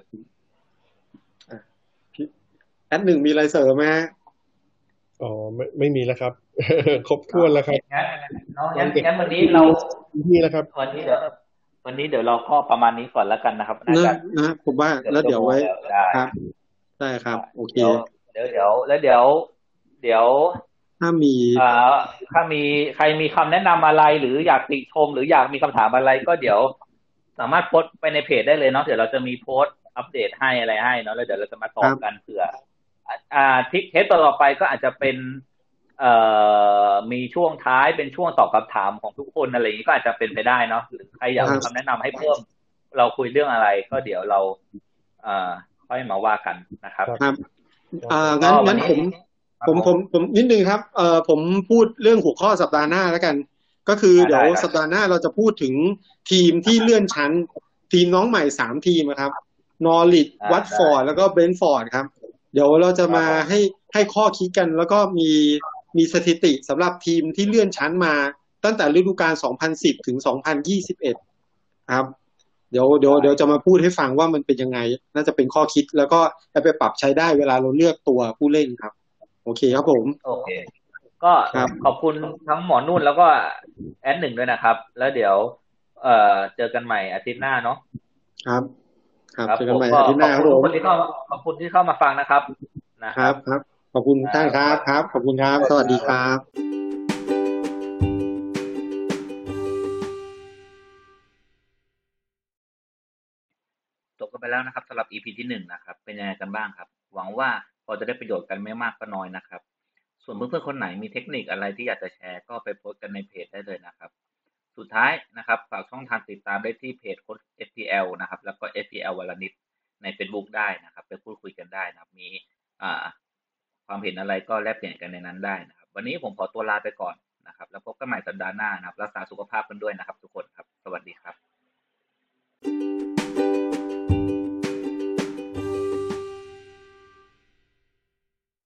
แอดหนึ่งมีอะไรเสริมไหมฮะอ๋อไม่ไม่มีแล้วครับ ครบถ้วนแล้วครับงั้นเนาะงั้นงั้นวันนี้เรานี่แล้วครับ วันนี้เดี๋ยววันนี้เดี๋ยวเราก็ประมาณนี้ก่อนแล้วกันนะครับน่านะจะนะผมว่าแล้วเดี๋ยวไว้ได้ครับได้ครับ โอเคเดี๋ยวเดี๋ยวเดี๋ยวแล้วเดี๋ยว เดี๋ยวถ้ามีอ่าถ้ามีใครมีคำแนะนำอะไรหรืออยากติชม หรืออยากมีคำถามอะไรก็เดี๋ยว สามารถโพสต์ไปในเพจได้เลยเนาะเดี๋ยวเราจะมีโพสต์อัปเดตให้อะไรให้เนาะแล้วเดี๋ยวเราจะมาตอบกันเผื่อ อ่าทิเทปต่อไปก็อาจจะเป็น เอ่อมีช่วงท้ายเป็นช่วงตอบคำถามของทุกคนอะไรอย่างนี้ก็อาจจะเป็นไปได้เนาะหรือใครอยากมีคำแนะนำให้เพิ่ม เราคุยเรื่องอะไร ก็เดี๋ยวเราเอ่อค่อยมาว่ากันนะครับครับอ่างั้นงั้นผมผมผมผมนิดนึงครับเอ่อผมพูดเรื่องหัวข้อสัปดาห์หน้าแล้วกัน ก็คือได้เดี๋ยวได้สัปดาห์หน้าเราจะพูดถึงทีมที่เลื่อนชั้น ทีมน้องใหม่สามทีมอะครับนอริชอ่าวัตฟอร์ดแล้วก็เบรนท์ฟอร์ดครับ เดี๋ยวเราจะมาครับผมให้ให้ข้อคิดกัน แล้วก็มีมีสถิติสำหรับทีมที่เลื่อนชั้นมา ตั้งแต่ฤดูกาล 2010 ถึง 2021 ครับ เดี๋ยวเดี๋ยวเดี๋ยวจะมาพูดให้ฟังว่ามันเป็นยังไง น่าจะเป็นข้อคิดแล้วก็จะไปปรับใช้ได้เวลาเราเลือกตัวผู้เล่นครับ โอเคครับผม โอเค ก็ครับขอบคุณทั้งหมอนุ่นแล้วก็แอดหนึ่งด้วยนะครับ แล้วเดี๋ยว เอ่อเจอกันใหม่อาทิตย์หน้าเนาะครับ ครับครับเจอกันผมใหม่ก็อาทิตย์หขอน้าบครับคุณผทุกมคนที่เข้าขอบคุณที่เข้ามาฟังนะครับ นะคครัรับบครับ ขอบคุณท่านครับครับ ขอบคุณครับ สวัสดีครับจบกันไปแล้วนะครับสำหรับ EP ที่หนึ่งนะครับ เป็นยังไงกันบ้างครับ หวังว่าพอจะได้ประโยชน์กันไม่มากก็น้อยนะครับ ส่วนเพื่อนๆคนไหนมีเทคนิคอะไรที่อยากจะแชร์ก็ไปโพสต์กันในเพจได้เลยนะครับ สุดท้ายนะครับฝากช่องทางติดตามได้ที่เพจโค้ช FPL นะครับ แล้วก็ FPL วลนิดใน Facebook ได้นะครับ ไปพูดคุยกันได้นะครับ มีความเห็นอะไรก็แลกเปลี่ยนกันในนั้นได้นะครับ วันนี้ผมขอตัวลาไปก่อนนะครับ แล้วพบกันใหม่สัปดาห์หน้านะครับ รักษาสุขภาพกันด้วยนะครับ ทุกคนครับ สวัสดีครับ thank you